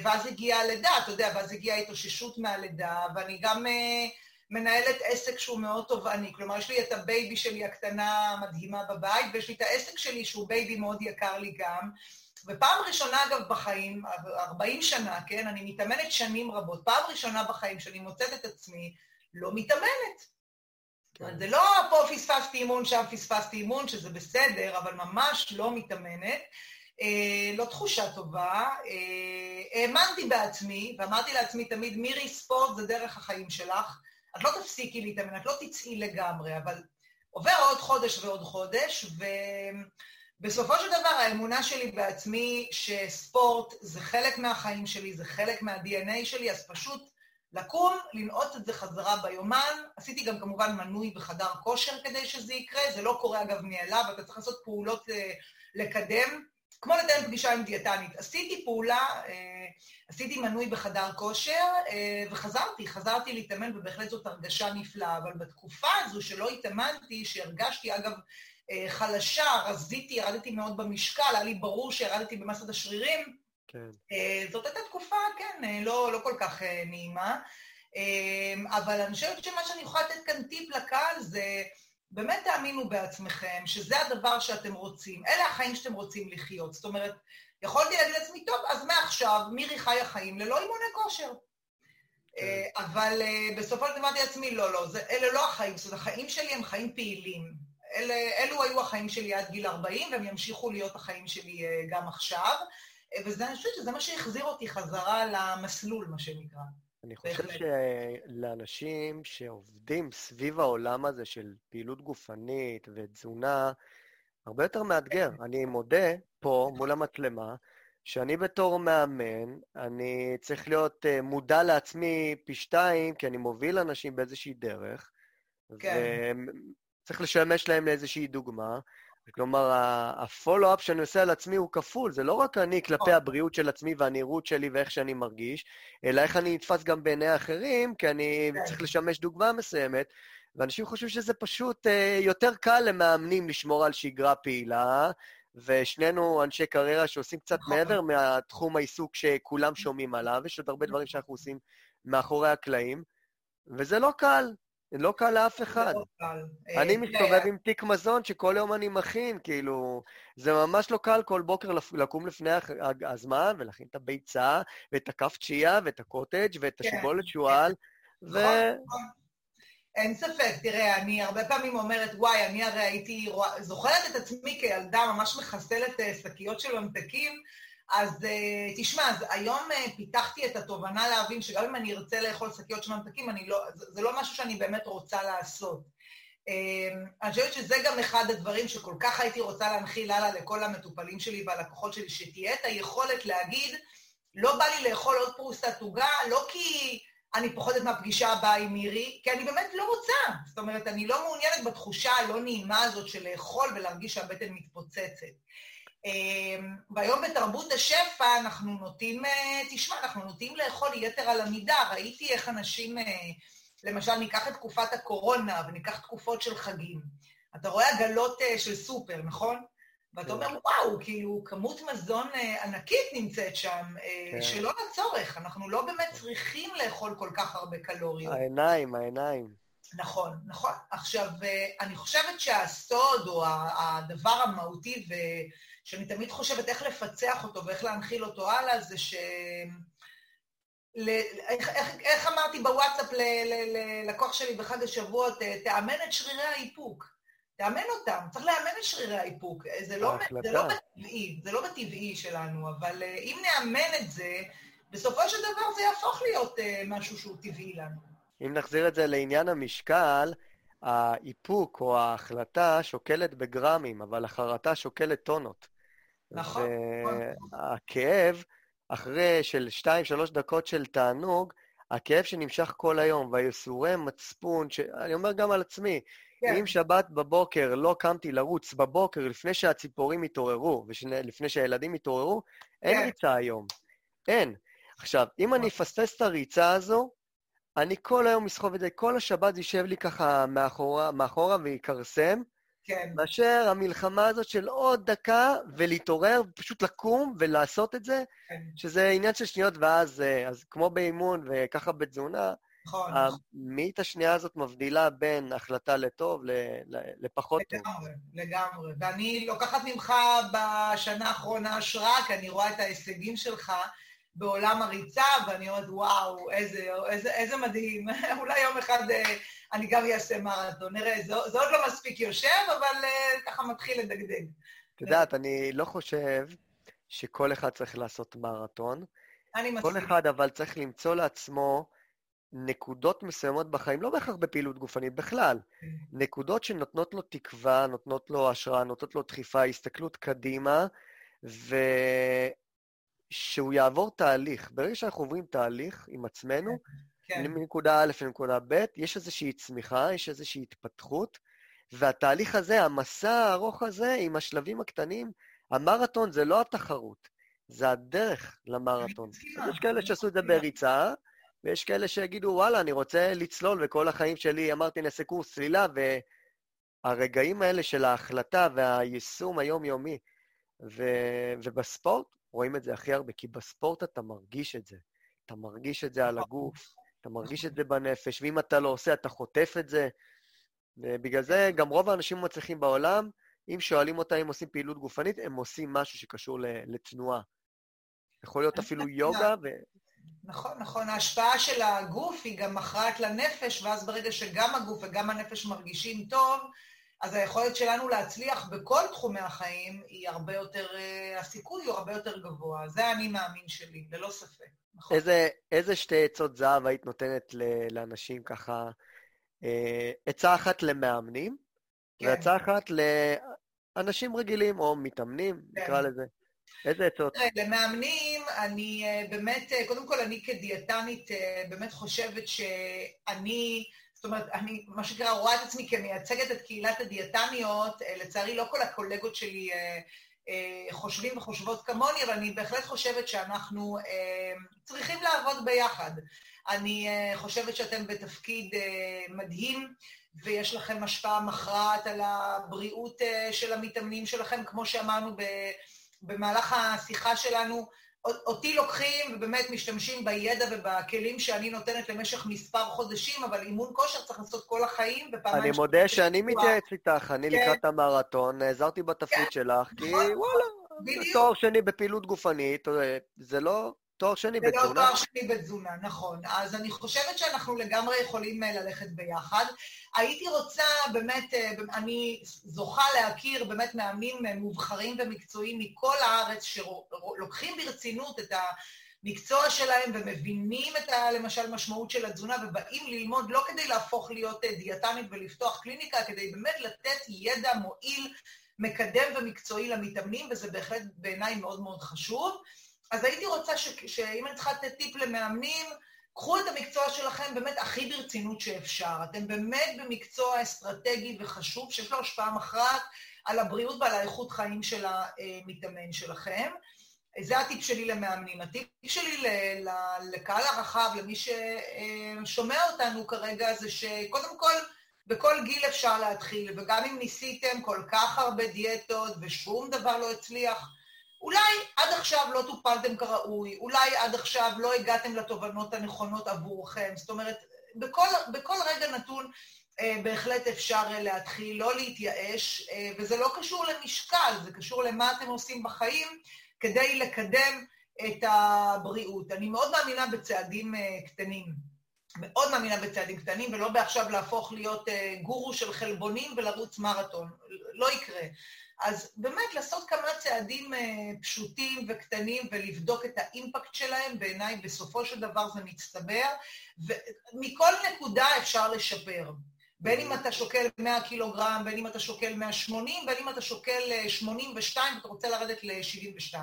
ואז הגיעה הלידה, אתה יודע, ואז הגיעה התאוששות מהלידה, ואני גם מנהלת עסק שהוא מאוד תובעני. כלומר, יש לי את ה baby שלי הקטנה המדהימה בבית, ויש לי את העסק שלי שהוא baby מאוד יקר לי גם. ופעם ראשונה, אגב, בחיים, 40 שנה, כן, אני מתאמנת שנים רבות, פעם ראשונה בחיים שאני מוצאת את עצמי לא מתאמנת. כן. זה לא פה פספסתי אימון, שם פספסתי אימון, שזה בסדר, אבל ממש לא מתאמנת. אה, לא תחושה טובה. אה, האמנתי בעצמי, ואמרתי לעצמי תמיד, מירי, ספורט זה דרך החיים שלך. את לא תפסיקי להתאמן, את לא תצאי לגמרי, אבל עובר עוד חודש ועוד חודש, ובסופו של דבר האמונה שלי בעצמי שספורט זה חלק מהחיים שלי, זה חלק מה-DNA שלי, אז פשוט לקום, לנעוץ את זה חזרה ביומן. עשיתי גם כמובן מנוי בחדר כושר כדי שזה יקרה, זה לא קורה אגב מאליו, אתה צריך לעשות פעולות אה, לקדם. כמו לתאם פגישה עם דיאטנית. עשיתי פעולה, עשיתי מנוי בחדר כושר, וחזרתי, חזרתי להתאמן, ובהחלט זאת הרגשה נפלאה. אבל בתקופה הזו שלא התאמנתי, שהרגשתי, אגב, חלשה, רזיתי, ירדתי מאוד במשקל, היה לי ברור שירדתי במסת השרירים, כן. זאת הייתה תקופה, כן, לא, לא כל כך נעימה. אבל אני חושבת שמה שאני יכולה לתת כאן טיפ לקהל זה... באמת תאמינו בעצמכם שזה הדבר שאתם רוצים, אלה החיים שאתם רוצים לחיות. זאת אומרת, יכולתי להגיד לעצמי, טוב, אז מעכשיו מירי חיה חיים ללא אימוני כושר. כן. אה, אבל אה, בסופו של דבר אמרתי לעצמי, לא, לא, זה, אלה לא החיים, זאת אומרת, החיים שלי הם חיים פעילים. אלה, אלו היו החיים שלי עד גיל 40, והם ימשיכו להיות החיים שלי אה, גם עכשיו. וזה, אני חושבת שזה מה שהחזיר אותי חזרה למסלול, מה שנקרא. אני חושב שלאנשים שעובדים סביב העולם הזה של פעילות גופנית ותזונה, הרבה יותר מאתגר. אני מודה פה מול המצלמה, שאני בתור מאמן, אני צריך להיות uh, מודע לעצמי פי שתיים, כי אני מוביל אנשים באיזושהי דרך, כן. וצריך לשמש להם לאיזושהי דוגמה, כלומר, הפולו-אפ שאני עושה על עצמי הוא כפול, זה לא רק אני כלפי נכון. הבריאות של עצמי והנראות שלי ואיך שאני מרגיש, אלא איך אני נתפס גם בעיני האחרים, כי אני כן. צריך לשמש דוגמה מסוימת, ואנשים חושבים שזה פשוט אה, יותר קל למאמנים לשמור על שגרה פעילה, ושנינו אנשי קריירה שעושים קצת נכון. מעבר מהתחום העיסוק שכולם שומעים עליו, יש עוד הרבה דברים שאנחנו עושים מאחורי הקלעים, וזה לא קל. לא קל לאף אחד. לא קל. אני אה, מסתובב עם תיק מזון שכל יום אני מכין, כאילו, זה ממש לא קל כל בוקר לקום לפני הזמן ולהכין את הביצה, ואת הכף צ'יה, ואת הקוטג', ואת כן, השיבולת שועל, כן. ו... נכון, נכון. אין ספק, תראה, אני הרבה פעמים אומרת, וואי, אני הרי הייתי זוכרת את עצמי כילדה ממש מחסלת אה, שקיות של ממתקים, אז אה, תשמע, אז היום אה, פיתחתי את התובנה להבין שגם אם אני ארצה לאכול שקיות של ממתקים, לא, זה, זה לא משהו שאני באמת רוצה לעשות. אה, אני חושבת שזה גם אחד הדברים שכל כך הייתי רוצה להנחיל הלאה לכל המטופלים שלי והלקוחות שלי, שתהיה את היכולת להגיד, לא בא לי לאכול עוד פרוסת עוגה, לא כי אני פוחדת מהפגישה הבאה עם מירי, כי אני באמת לא רוצה. זאת אומרת, אני לא מעוניינת בתחושה הלא נעימה הזאת של לאכול ולהרגיש שהבטן מתפוצצת. אמ, והיום בתרבות השפע אנחנו נוטים, אה, תשמע, אנחנו נוטים לאכול יתר על המידה. ראיתי איך אנשים, אה, למשל, ניקח את תקופת הקורונה וניקח תקופות של חגים. אתה רואה עגלות אה, של סופר, נכון? ואתה אומר, כן. וואו, כאילו, כמות מזון ענקית נמצאת שם, כן. שלא לצורך. אנחנו לא באמת צריכים לאכול כל כך הרבה קלוריות. העיניים, העיניים. נכון, נכון. עכשיו, אני חושבת שהסוד, או הדבר המהותי, ו... שאני תמיד חושבת איך לפצח אותו ואיך להנחיל אותו הלאה, זה ש... ל... איך, איך, איך אמרתי בוואטסאפ ללקוח שלי בחג השבועות, תאמן את שרירי האיפוק. תאמן אותם, צריך לאמן את שרירי האיפוק. זה לא, זה לא בטבעי, זה לא בטבעי שלנו, אבל אה, אם נאמן את זה, בסופו של דבר זה יהפוך להיות אה, משהו שהוא טבעי לנו. אם נחזיר את זה לעניין המשקל, האיפוק או ההחלטה שוקלת בגרמים, אבל החרטה שוקלת טונות. נכון. והכאב, אחרי של 2-3 דקות של תענוג, הכאב שנמשך כל היום, והייסורי מצפון, ש... אני אומר גם על עצמי, כן. אם שבת בבוקר לא קמתי לרוץ בבוקר לפני שהציפורים התעוררו, ולפני שהילדים התעוררו, אין כן. ריצה היום. אין. עכשיו, אם אני נכון. אפספס את הריצה הזו, אני כל היום אסחוב את זה, כל השבת יישב לי ככה מאחורה, מאחורה ויכרסם, כן. מאשר המלחמה הזאת של עוד דקה ולהתעורר, פשוט לקום ולעשות את זה, כן. שזה עניין של שניות, ואז, אה, אז כמו באימון וככה בתזונה, נכון. המאית השנייה הזאת מבדילה בין החלטה לטוב לפחות טוב. לגמרי, לגמרי. ואני לוקחת ממך בשנה האחרונה השראה, כי אני רואה את ההישגים שלך בעולם הריצה, ואני אומרת, וואו, איזה, איזה, איזה מדהים. [laughs] אולי יום אחד אה, אני גם אעשה מרתון, נראה, זה, זה עוד לא מספיק יושב, אבל uh, ככה מתחיל לדגדג. את יודעת, אני לא חושב שכל אחד צריך לעשות מרתון. אני מסכים. כל אחד אבל צריך למצוא לעצמו נקודות מסוימות בחיים, לא בהכרח בפעילות גופנית, בכלל. כן. נקודות שנותנות לו תקווה, נותנות לו השראה, נותנות לו דחיפה, הסתכלות קדימה, ושהוא יעבור תהליך. ברגע שאנחנו עוברים תהליך עם עצמנו, כן. מנקודה א' לנקודה ב', יש איזושהי צמיחה, יש איזושהי התפתחות, והתהליך הזה, המסע הארוך הזה, עם השלבים הקטנים, המרתון זה לא התחרות, זה הדרך למרתון. יש כאלה שעשו את זה בריצה, ויש כאלה שיגידו, וואלה, אני רוצה לצלול, וכל החיים שלי אמרתי, נעשה קורס צלילה, והרגעים האלה של ההחלטה והיישום היומיומי, ו... ובספורט רואים את זה הכי הרבה, כי בספורט אתה מרגיש את זה. אתה מרגיש את זה על הגוף, אתה מרגיש את זה בנפש, ואם אתה לא עושה, אתה חוטף את זה. ובגלל זה גם רוב האנשים המצליחים בעולם, אם שואלים אותם אם עושים פעילות גופנית, הם עושים משהו שקשור לתנועה. יכול להיות אפילו יוגה ו... נכון, נכון. ההשפעה של הגוף היא גם מכרעת לנפש, ואז ברגע שגם הגוף וגם הנפש מרגישים טוב, אז היכולת שלנו להצליח בכל תחומי החיים היא הרבה יותר, אה, הסיכוי הוא הרבה יותר גבוה. זה האני מאמין שלי, ללא ספק. נכון. איזה, איזה שתי עצות זהב היית נותנת לאנשים ככה? אה, עצה אחת למאמנים, כן. ועצה אחת לאנשים רגילים או מתאמנים, כן. נקרא לזה. איזה עצות? למאמנים, אני אה, באמת, אה, קודם כל, אני כדיאטנית באמת חושבת שאני, זאת אומרת, אני, מה שנקרא, רואה את עצמי כמייצגת את קהילת הדיאטניות, לצערי לא כל הקולגות שלי חושבים וחושבות כמוני, אבל אני בהחלט חושבת שאנחנו צריכים לעבוד ביחד. אני חושבת שאתם בתפקיד מדהים, ויש לכם השפעה מכרעת על הבריאות של המתאמנים שלכם, כמו שאמרנו. במהלך השיחה שלנו, אותי לוקחים ובאמת משתמשים בידע ובכלים שאני נותנת למשך מספר חודשים, אבל אימון כושר צריך לעשות כל החיים, ופעמיים... אני מודה שאני מתייעץ איתך, אני כן. לקראת המרתון, נעזרתי בתפקיד כן. שלך, כי נכון. וואלה, תואר שני בפעילות גופנית, זה לא... תואר שני בתזונה. זה לא תואר שני בתזונה, נכון. אז אני חושבת שאנחנו לגמרי יכולים אה, ללכת ביחד. הייתי רוצה באמת, אה, אני זוכה להכיר באמת מאמנים אה, מובחרים ומקצועיים מכל הארץ, שלוקחים ברצינות את המקצוע שלהם ומבינים את, ה, למשל, משמעות של התזונה, ובאים ללמוד לא כדי להפוך להיות דיאטנית ולפתוח קליניקה, כדי באמת לתת ידע מועיל, מקדם ומקצועי למתאמנים, וזה בהחלט בעיניי מאוד מאוד חשוב. אז הייתי רוצה ש, שאם אני צריכה לתת טיפ למאמנים, קחו את המקצוע שלכם באמת הכי ברצינות שאפשר. אתם באמת במקצוע אסטרטגי וחשוב, שיש לו השפעה מכרעת על הבריאות ועל האיכות חיים של המתאמן שלכם. זה הטיפ שלי למאמנים. הטיפ שלי לקהל הרחב, למי ששומע אותנו כרגע, זה שקודם כל, בכל גיל אפשר להתחיל, וגם אם ניסיתם כל כך הרבה דיאטות ושום דבר לא הצליח, אולי עד עכשיו לא טופלתם כראוי, אולי עד עכשיו לא הגעתם לתובנות הנכונות עבורכם. זאת אומרת, בכל, בכל רגע נתון אה, בהחלט אפשר אה, להתחיל, לא להתייאש, אה, וזה לא קשור למשקל, זה קשור למה אתם עושים בחיים כדי לקדם את הבריאות. אני מאוד מאמינה בצעדים אה, קטנים. מאוד מאמינה בצעדים קטנים, ולא בעכשיו להפוך להיות אה, גורו של חלבונים ולרוץ מרתון. לא יקרה. אז באמת לעשות כמה צעדים אה, פשוטים וקטנים ולבדוק את האימפקט שלהם, בעיניי בסופו של דבר זה מצטבר, ומכל נקודה אפשר לשפר. בין אם אתה שוקל 100 קילוגרם, בין אם אתה שוקל 180, בין אם אתה שוקל 82 אה, ואתה רוצה לרדת ל-72.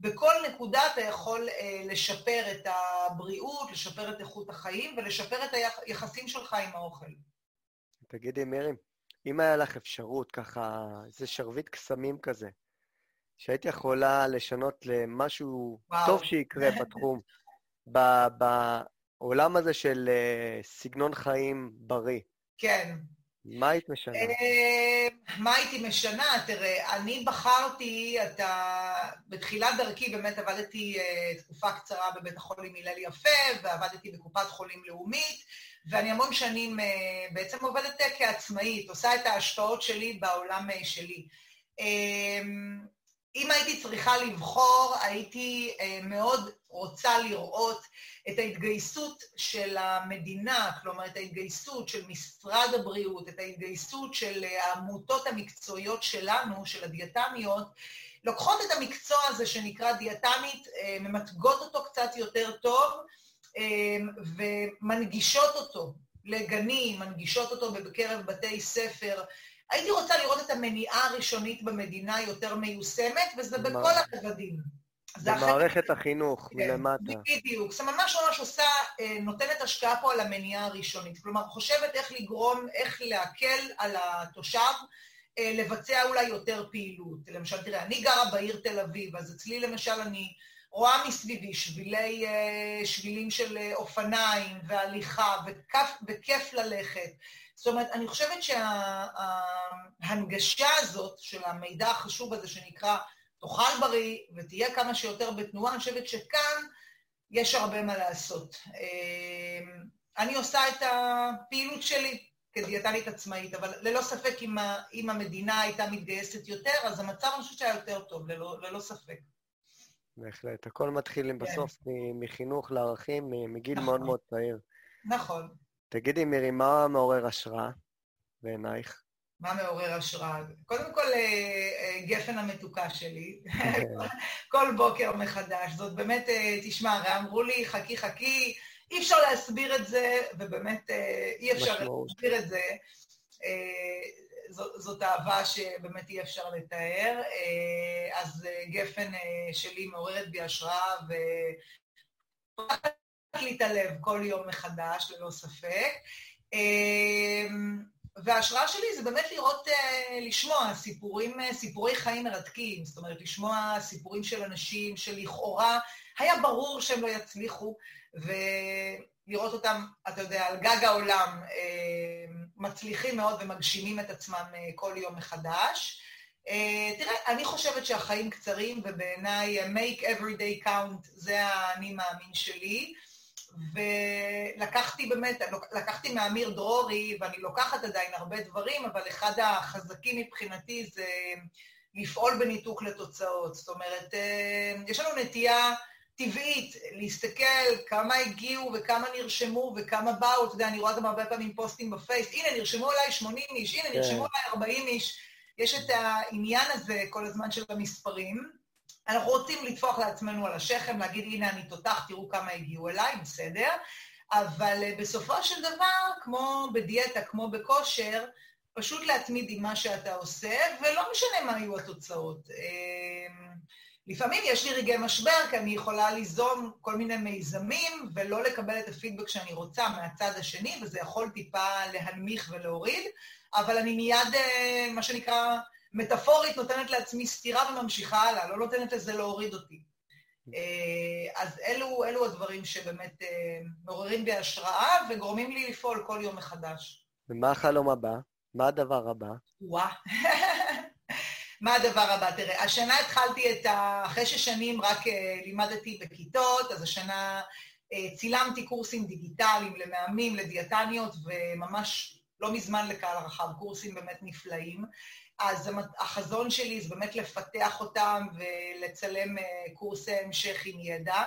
בכל נקודה אתה יכול אה, לשפר את הבריאות, לשפר את איכות החיים ולשפר את היחסים שלך עם האוכל. תגידי, מירי, אם היה לך אפשרות, ככה, איזה שרביט קסמים כזה, שהיית יכולה לשנות למשהו וואו. טוב שיקרה בתחום, בעולם הזה של uh, סגנון חיים בריא. כן. מה היית משנה? אה, מה הייתי משנה? תראה, אני בחרתי, אתה... בתחילת דרכי באמת עבדתי uh, תקופה קצרה בבית החולים הלל יפה, ועבדתי בקופת חולים לאומית, ואני המון שנים uh, בעצם עובדת כעצמאית, עושה את ההשפעות שלי בעולם uh, שלי. אם הייתי צריכה לבחור, הייתי uh, מאוד רוצה לראות את ההתגייסות של המדינה, כלומר את ההתגייסות של משרד הבריאות, את ההתגייסות של העמותות המקצועיות שלנו, של הדיאטניות, לוקחות את המקצוע הזה שנקרא דיאטנית, ממתגות אותו קצת יותר טוב, ומנגישות אותו לגנים, מנגישות אותו בקרב בתי ספר. הייתי רוצה לראות את המניעה הראשונית במדינה יותר מיושמת, וזה בכל הרבדים. במערכת החינוך, כן, מלמטה. בדיוק. זה ממש ממש עושה, אה, נותנת השקעה פה על המניעה הראשונית. כלומר, חושבת איך לגרום, איך להקל על התושב, אה, לבצע אולי יותר פעילות. למשל, תראה, אני גרה בעיר תל אביב, אז אצלי למשל אני רואה מסביבי שבילי, אה, שבילים של אופניים והליכה, וכיף, וכיף ללכת. זאת אומרת, אני חושבת שההנגשה הזאת של המידע החשוב הזה שנקרא תאכל בריא ותהיה כמה שיותר בתנועה, אני חושבת שכאן יש הרבה מה לעשות. אני עושה את הפעילות שלי כדיאטנית עצמאית, אבל ללא ספק אם, אם המדינה הייתה מתגייסת יותר, אז המצב אני חושבת שהיה יותר טוב, ללא, ללא ספק. בהחלט. הכל מתחיל כן. בסוף מחינוך לערכים מגיל נכון. מאוד מאוד צעיר. נכון. תגידי, מירי, מה מעורר השראה בעינייך? מה מעורר השראה? קודם כל, אה, אה, גפן המתוקה שלי, [laughs] כל בוקר מחדש. זאת באמת, אה, תשמע, הרי אמרו לי, חכי, חכי, אי אפשר להסביר את זה, ובאמת אי אפשר להסביר את זה. זאת אהבה שבאמת אי אפשר לתאר. אז גפן שלי מעוררת בי השראה, ו... הלב כל יום מחדש, ללא ספק. וההשראה שלי זה באמת לראות, אה, לשמוע סיפורים, אה, סיפורי חיים מרתקים, זאת אומרת, לשמוע סיפורים של אנשים שלכאורה היה ברור שהם לא יצליחו, ולראות אותם, אתה יודע, על גג העולם, אה, מצליחים מאוד ומגשימים את עצמם כל יום מחדש. תראה, אני חושבת שהחיים קצרים, ובעיניי make every day count זה האני מאמין שלי. ולקחתי באמת, לקחתי מאמיר דרורי, ואני לוקחת עדיין הרבה דברים, אבל אחד החזקים מבחינתי זה לפעול בניתוק לתוצאות. זאת אומרת, אה, יש לנו נטייה טבעית להסתכל כמה הגיעו וכמה נרשמו וכמה באו, אתה יודע, אני רואה גם הרבה פעמים פוסטים בפייס, הנה, נרשמו אליי 80 איש, הנה, נרשמו כן. אליי 40 איש. יש את העניין הזה כל הזמן של המספרים. אנחנו רוצים לטפוח לעצמנו על השכם, להגיד, הנה אני תותח, תראו כמה הגיעו אליי, בסדר, אבל אה, בסופו של דבר, כמו בדיאטה, כמו בכושר, פשוט להתמיד עם מה שאתה עושה, ולא משנה מה היו התוצאות. אמ, לפעמים יש לי רגעי משבר, כי אני יכולה ליזום כל מיני מיזמים ולא לקבל את הפידבק שאני רוצה מהצד השני, וזה יכול טיפה להנמיך ולהוריד, אבל אני מיד, אה, מה שנקרא, מטאפורית נותנת לעצמי סטירה וממשיכה הלאה, לא נותנת לזה להוריד אותי. אה, אז אלו, אלו הדברים שבאמת אה, מעוררים בי השראה וגורמים לי לפעול כל יום מחדש. ומה החלום הבא? מה הדבר הבא? וואה. [laughs] מה הדבר הבא? תראה, השנה התחלתי את ה... אחרי ששנים רק uh, לימדתי בכיתות, אז השנה צילמתי קורסים דיגיטליים למאמנים, לדיאטניות, וממש לא מזמן לקהל הרחב, קורסים באמת נפלאים. אז החזון שלי זה באמת לפתח אותם ולצלם אה, קורסי המשך עם ידע.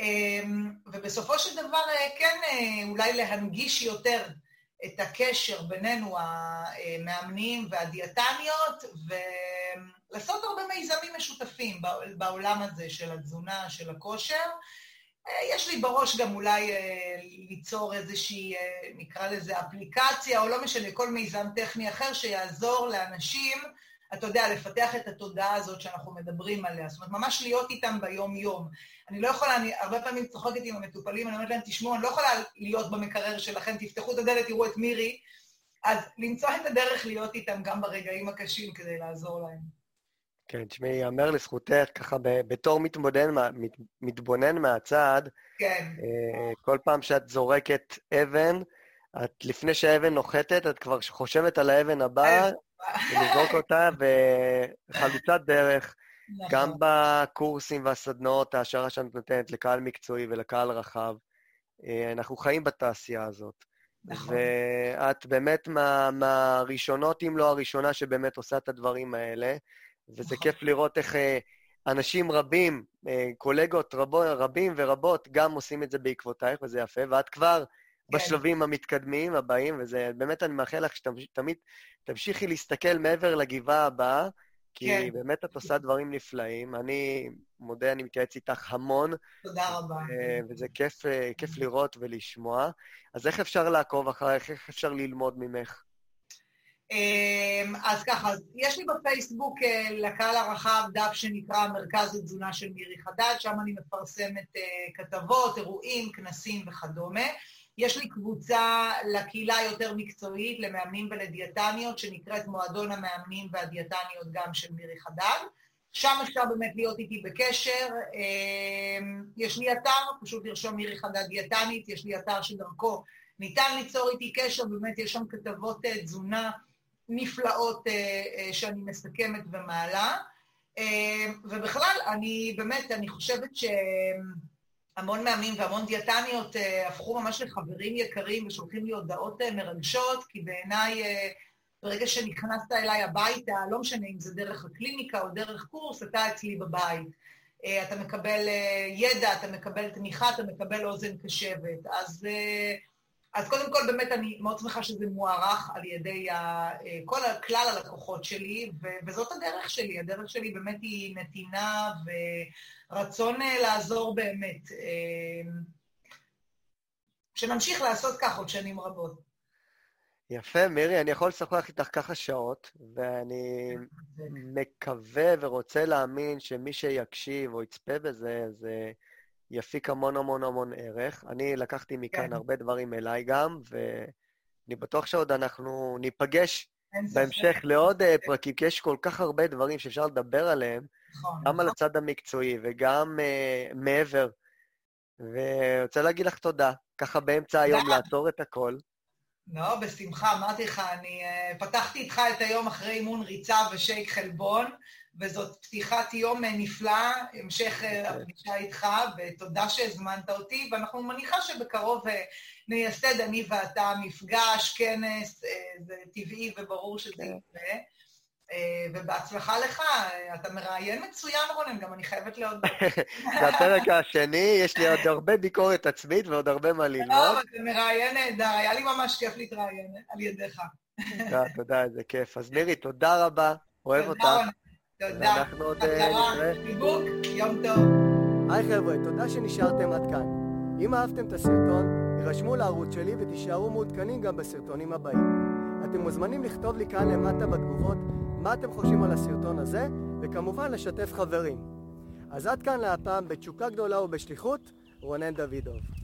אמ, ובסופו של דבר, אה, כן, אה, אולי להנגיש יותר את הקשר בינינו, המאמנים והדיאטניות, ולעשות הרבה מיזמים משותפים בעולם הזה של התזונה, של הכושר. יש לי בראש גם אולי אה, ליצור איזושהי, אה, נקרא לזה אפליקציה, או לא משנה, כל מיזם טכני אחר שיעזור לאנשים, אתה יודע, לפתח את התודעה הזאת שאנחנו מדברים עליה. זאת אומרת, ממש להיות איתם ביום-יום. אני לא יכולה, אני הרבה פעמים צוחקת עם המטופלים, אני אומרת להם, תשמעו, אני לא יכולה להיות במקרר שלכם, תפתחו את הדלת, תראו את מירי, אז למצוא את הדרך להיות איתם גם ברגעים הקשים כדי לעזור להם. כן, תשמעי, ייאמר לזכותך, ככה בתור מתבונן, מתבונן מהצד, כן. אה, כל פעם שאת זורקת אבן, את לפני שהאבן נוחתת, את כבר חושבת על האבן הבאה, ולזרוק אותה, וחלוצת דרך, נכון. גם בקורסים והסדנאות, ההשערה שאת נותנת לקהל מקצועי ולקהל רחב. אה, אנחנו חיים בתעשייה הזאת. נכון. ואת באמת מה, מהראשונות, אם לא הראשונה, שבאמת עושה את הדברים האלה. וזה נכון. כיף לראות איך אה, אנשים רבים, אה, קולגות רבו, רבים ורבות, גם עושים את זה בעקבותייך, וזה יפה, ואת כבר כן. בשלבים המתקדמים הבאים, וזה, באמת אני מאחל לך שתמיד תמשיכי להסתכל מעבר לגבעה הבאה, כי כן. באמת את עושה דברים נפלאים. אני מודה, אני מתייעץ איתך המון. תודה רבה. אה, וזה כיף, כיף לראות ולשמוע. אז איך אפשר לעקוב אחרייך? איך אפשר ללמוד ממך? אמ, אז ככה, יש לי בפייסבוק אה, לקהל הרחב דף שנקרא מרכז התזונה של מירי חדד, שם אני מפרסמת אה, כתבות, אירועים, כנסים וכדומה. יש לי קבוצה לקהילה יותר מקצועית, למאמנים ולדיאטניות, שנקראת מועדון המאמנים והדיאטניות גם של מירי חדד. שם אפשר באמת להיות איתי בקשר. אמ, יש לי אתר, פשוט לרשום מירי חדד דיאטנית, יש לי אתר שדרכו ניתן ליצור איתי קשר, באמת יש שם כתבות אה, תזונה נפלאות אה, אה, שאני מסכמת ומעלה. אמ, ובכלל, אני באמת, אני חושבת שהמון מאמנים והמון דיאטניות הפכו ממש לחברים יקרים ושולחים לי הודעות מרגשות, כי בעיניי ברגע שנכנסת אליי הביתה, לא משנה אם זה דרך הקליניקה או דרך קורס, אתה אצלי בבית. אה, אתה מקבל אה, ידע, אתה מקבל תמיכה, אתה מקבל אוזן קשבת. אז, אה, אז קודם כל, באמת, אני מאוד שמחה שזה מוערך על ידי כל כלל הלקוחות שלי, וזאת הדרך שלי. הדרך שלי באמת היא נתינה ורצון לעזור באמת. שנמשיך לעשות כך עוד שנים רבות. יפה, מירי, אני יכול לשוחח איתך ככה שעות, ואני [laughs] מקווה ורוצה להאמין שמי שיקשיב או יצפה בזה, זה יפיק המון המון המון ערך. אני לקחתי מכאן כן. הרבה דברים אליי גם, ואני בטוח שעוד אנחנו ניפגש בהמשך לעוד אה, פרקים, כי יש כל כך הרבה דברים שאפשר לדבר עליהם, נכון, גם על הצד המקצועי וגם uh, מעבר. ורוצה להגיד לך תודה, ככה באמצע היום לעצור את הכל. לא, בשמחה, אמרתי לך, אני uh, פתחתי איתך את היום אחרי אימון ריצה ושייק חלבון, וזאת פתיחת יום uh, נפלא, המשך uh, הפגישה איתך, ותודה שהזמנת אותי, ואנחנו מניחה שבקרוב uh, נייסד אני ואתה מפגש, כנס, זה טבעי וברור שזה כן. יקרה. אה, ובהצלחה לך, אתה מראיין מצוין, רונן, גם אני חייבת להודות. [laughs] זה הפרק השני, יש לי עוד הרבה ביקורת עצמית ועוד הרבה מה ללמוד. לא, אתה מראיין נהדר, היה לי ממש כיף להתראיין על ידיך. תודה, תודה, איזה כיף. אז מירי, תודה רבה, אוהב אותך. תודה. אנחנו עוד אה. חיבוק, יום טוב. היי חבר'ה, תודה שנשארתם עד כאן. אם אהבתם את הסרטון, הירשמו לערוץ שלי ותישארו מעודכנים גם בסרטונים הבאים. אתם מוזמנים לכתוב לי כאן למטה בתגובות מה אתם חושבים על הסרטון הזה, וכמובן לשתף חברים. אז עד כאן להפעם בתשוקה גדולה ובשליחות, רונן דוידוב.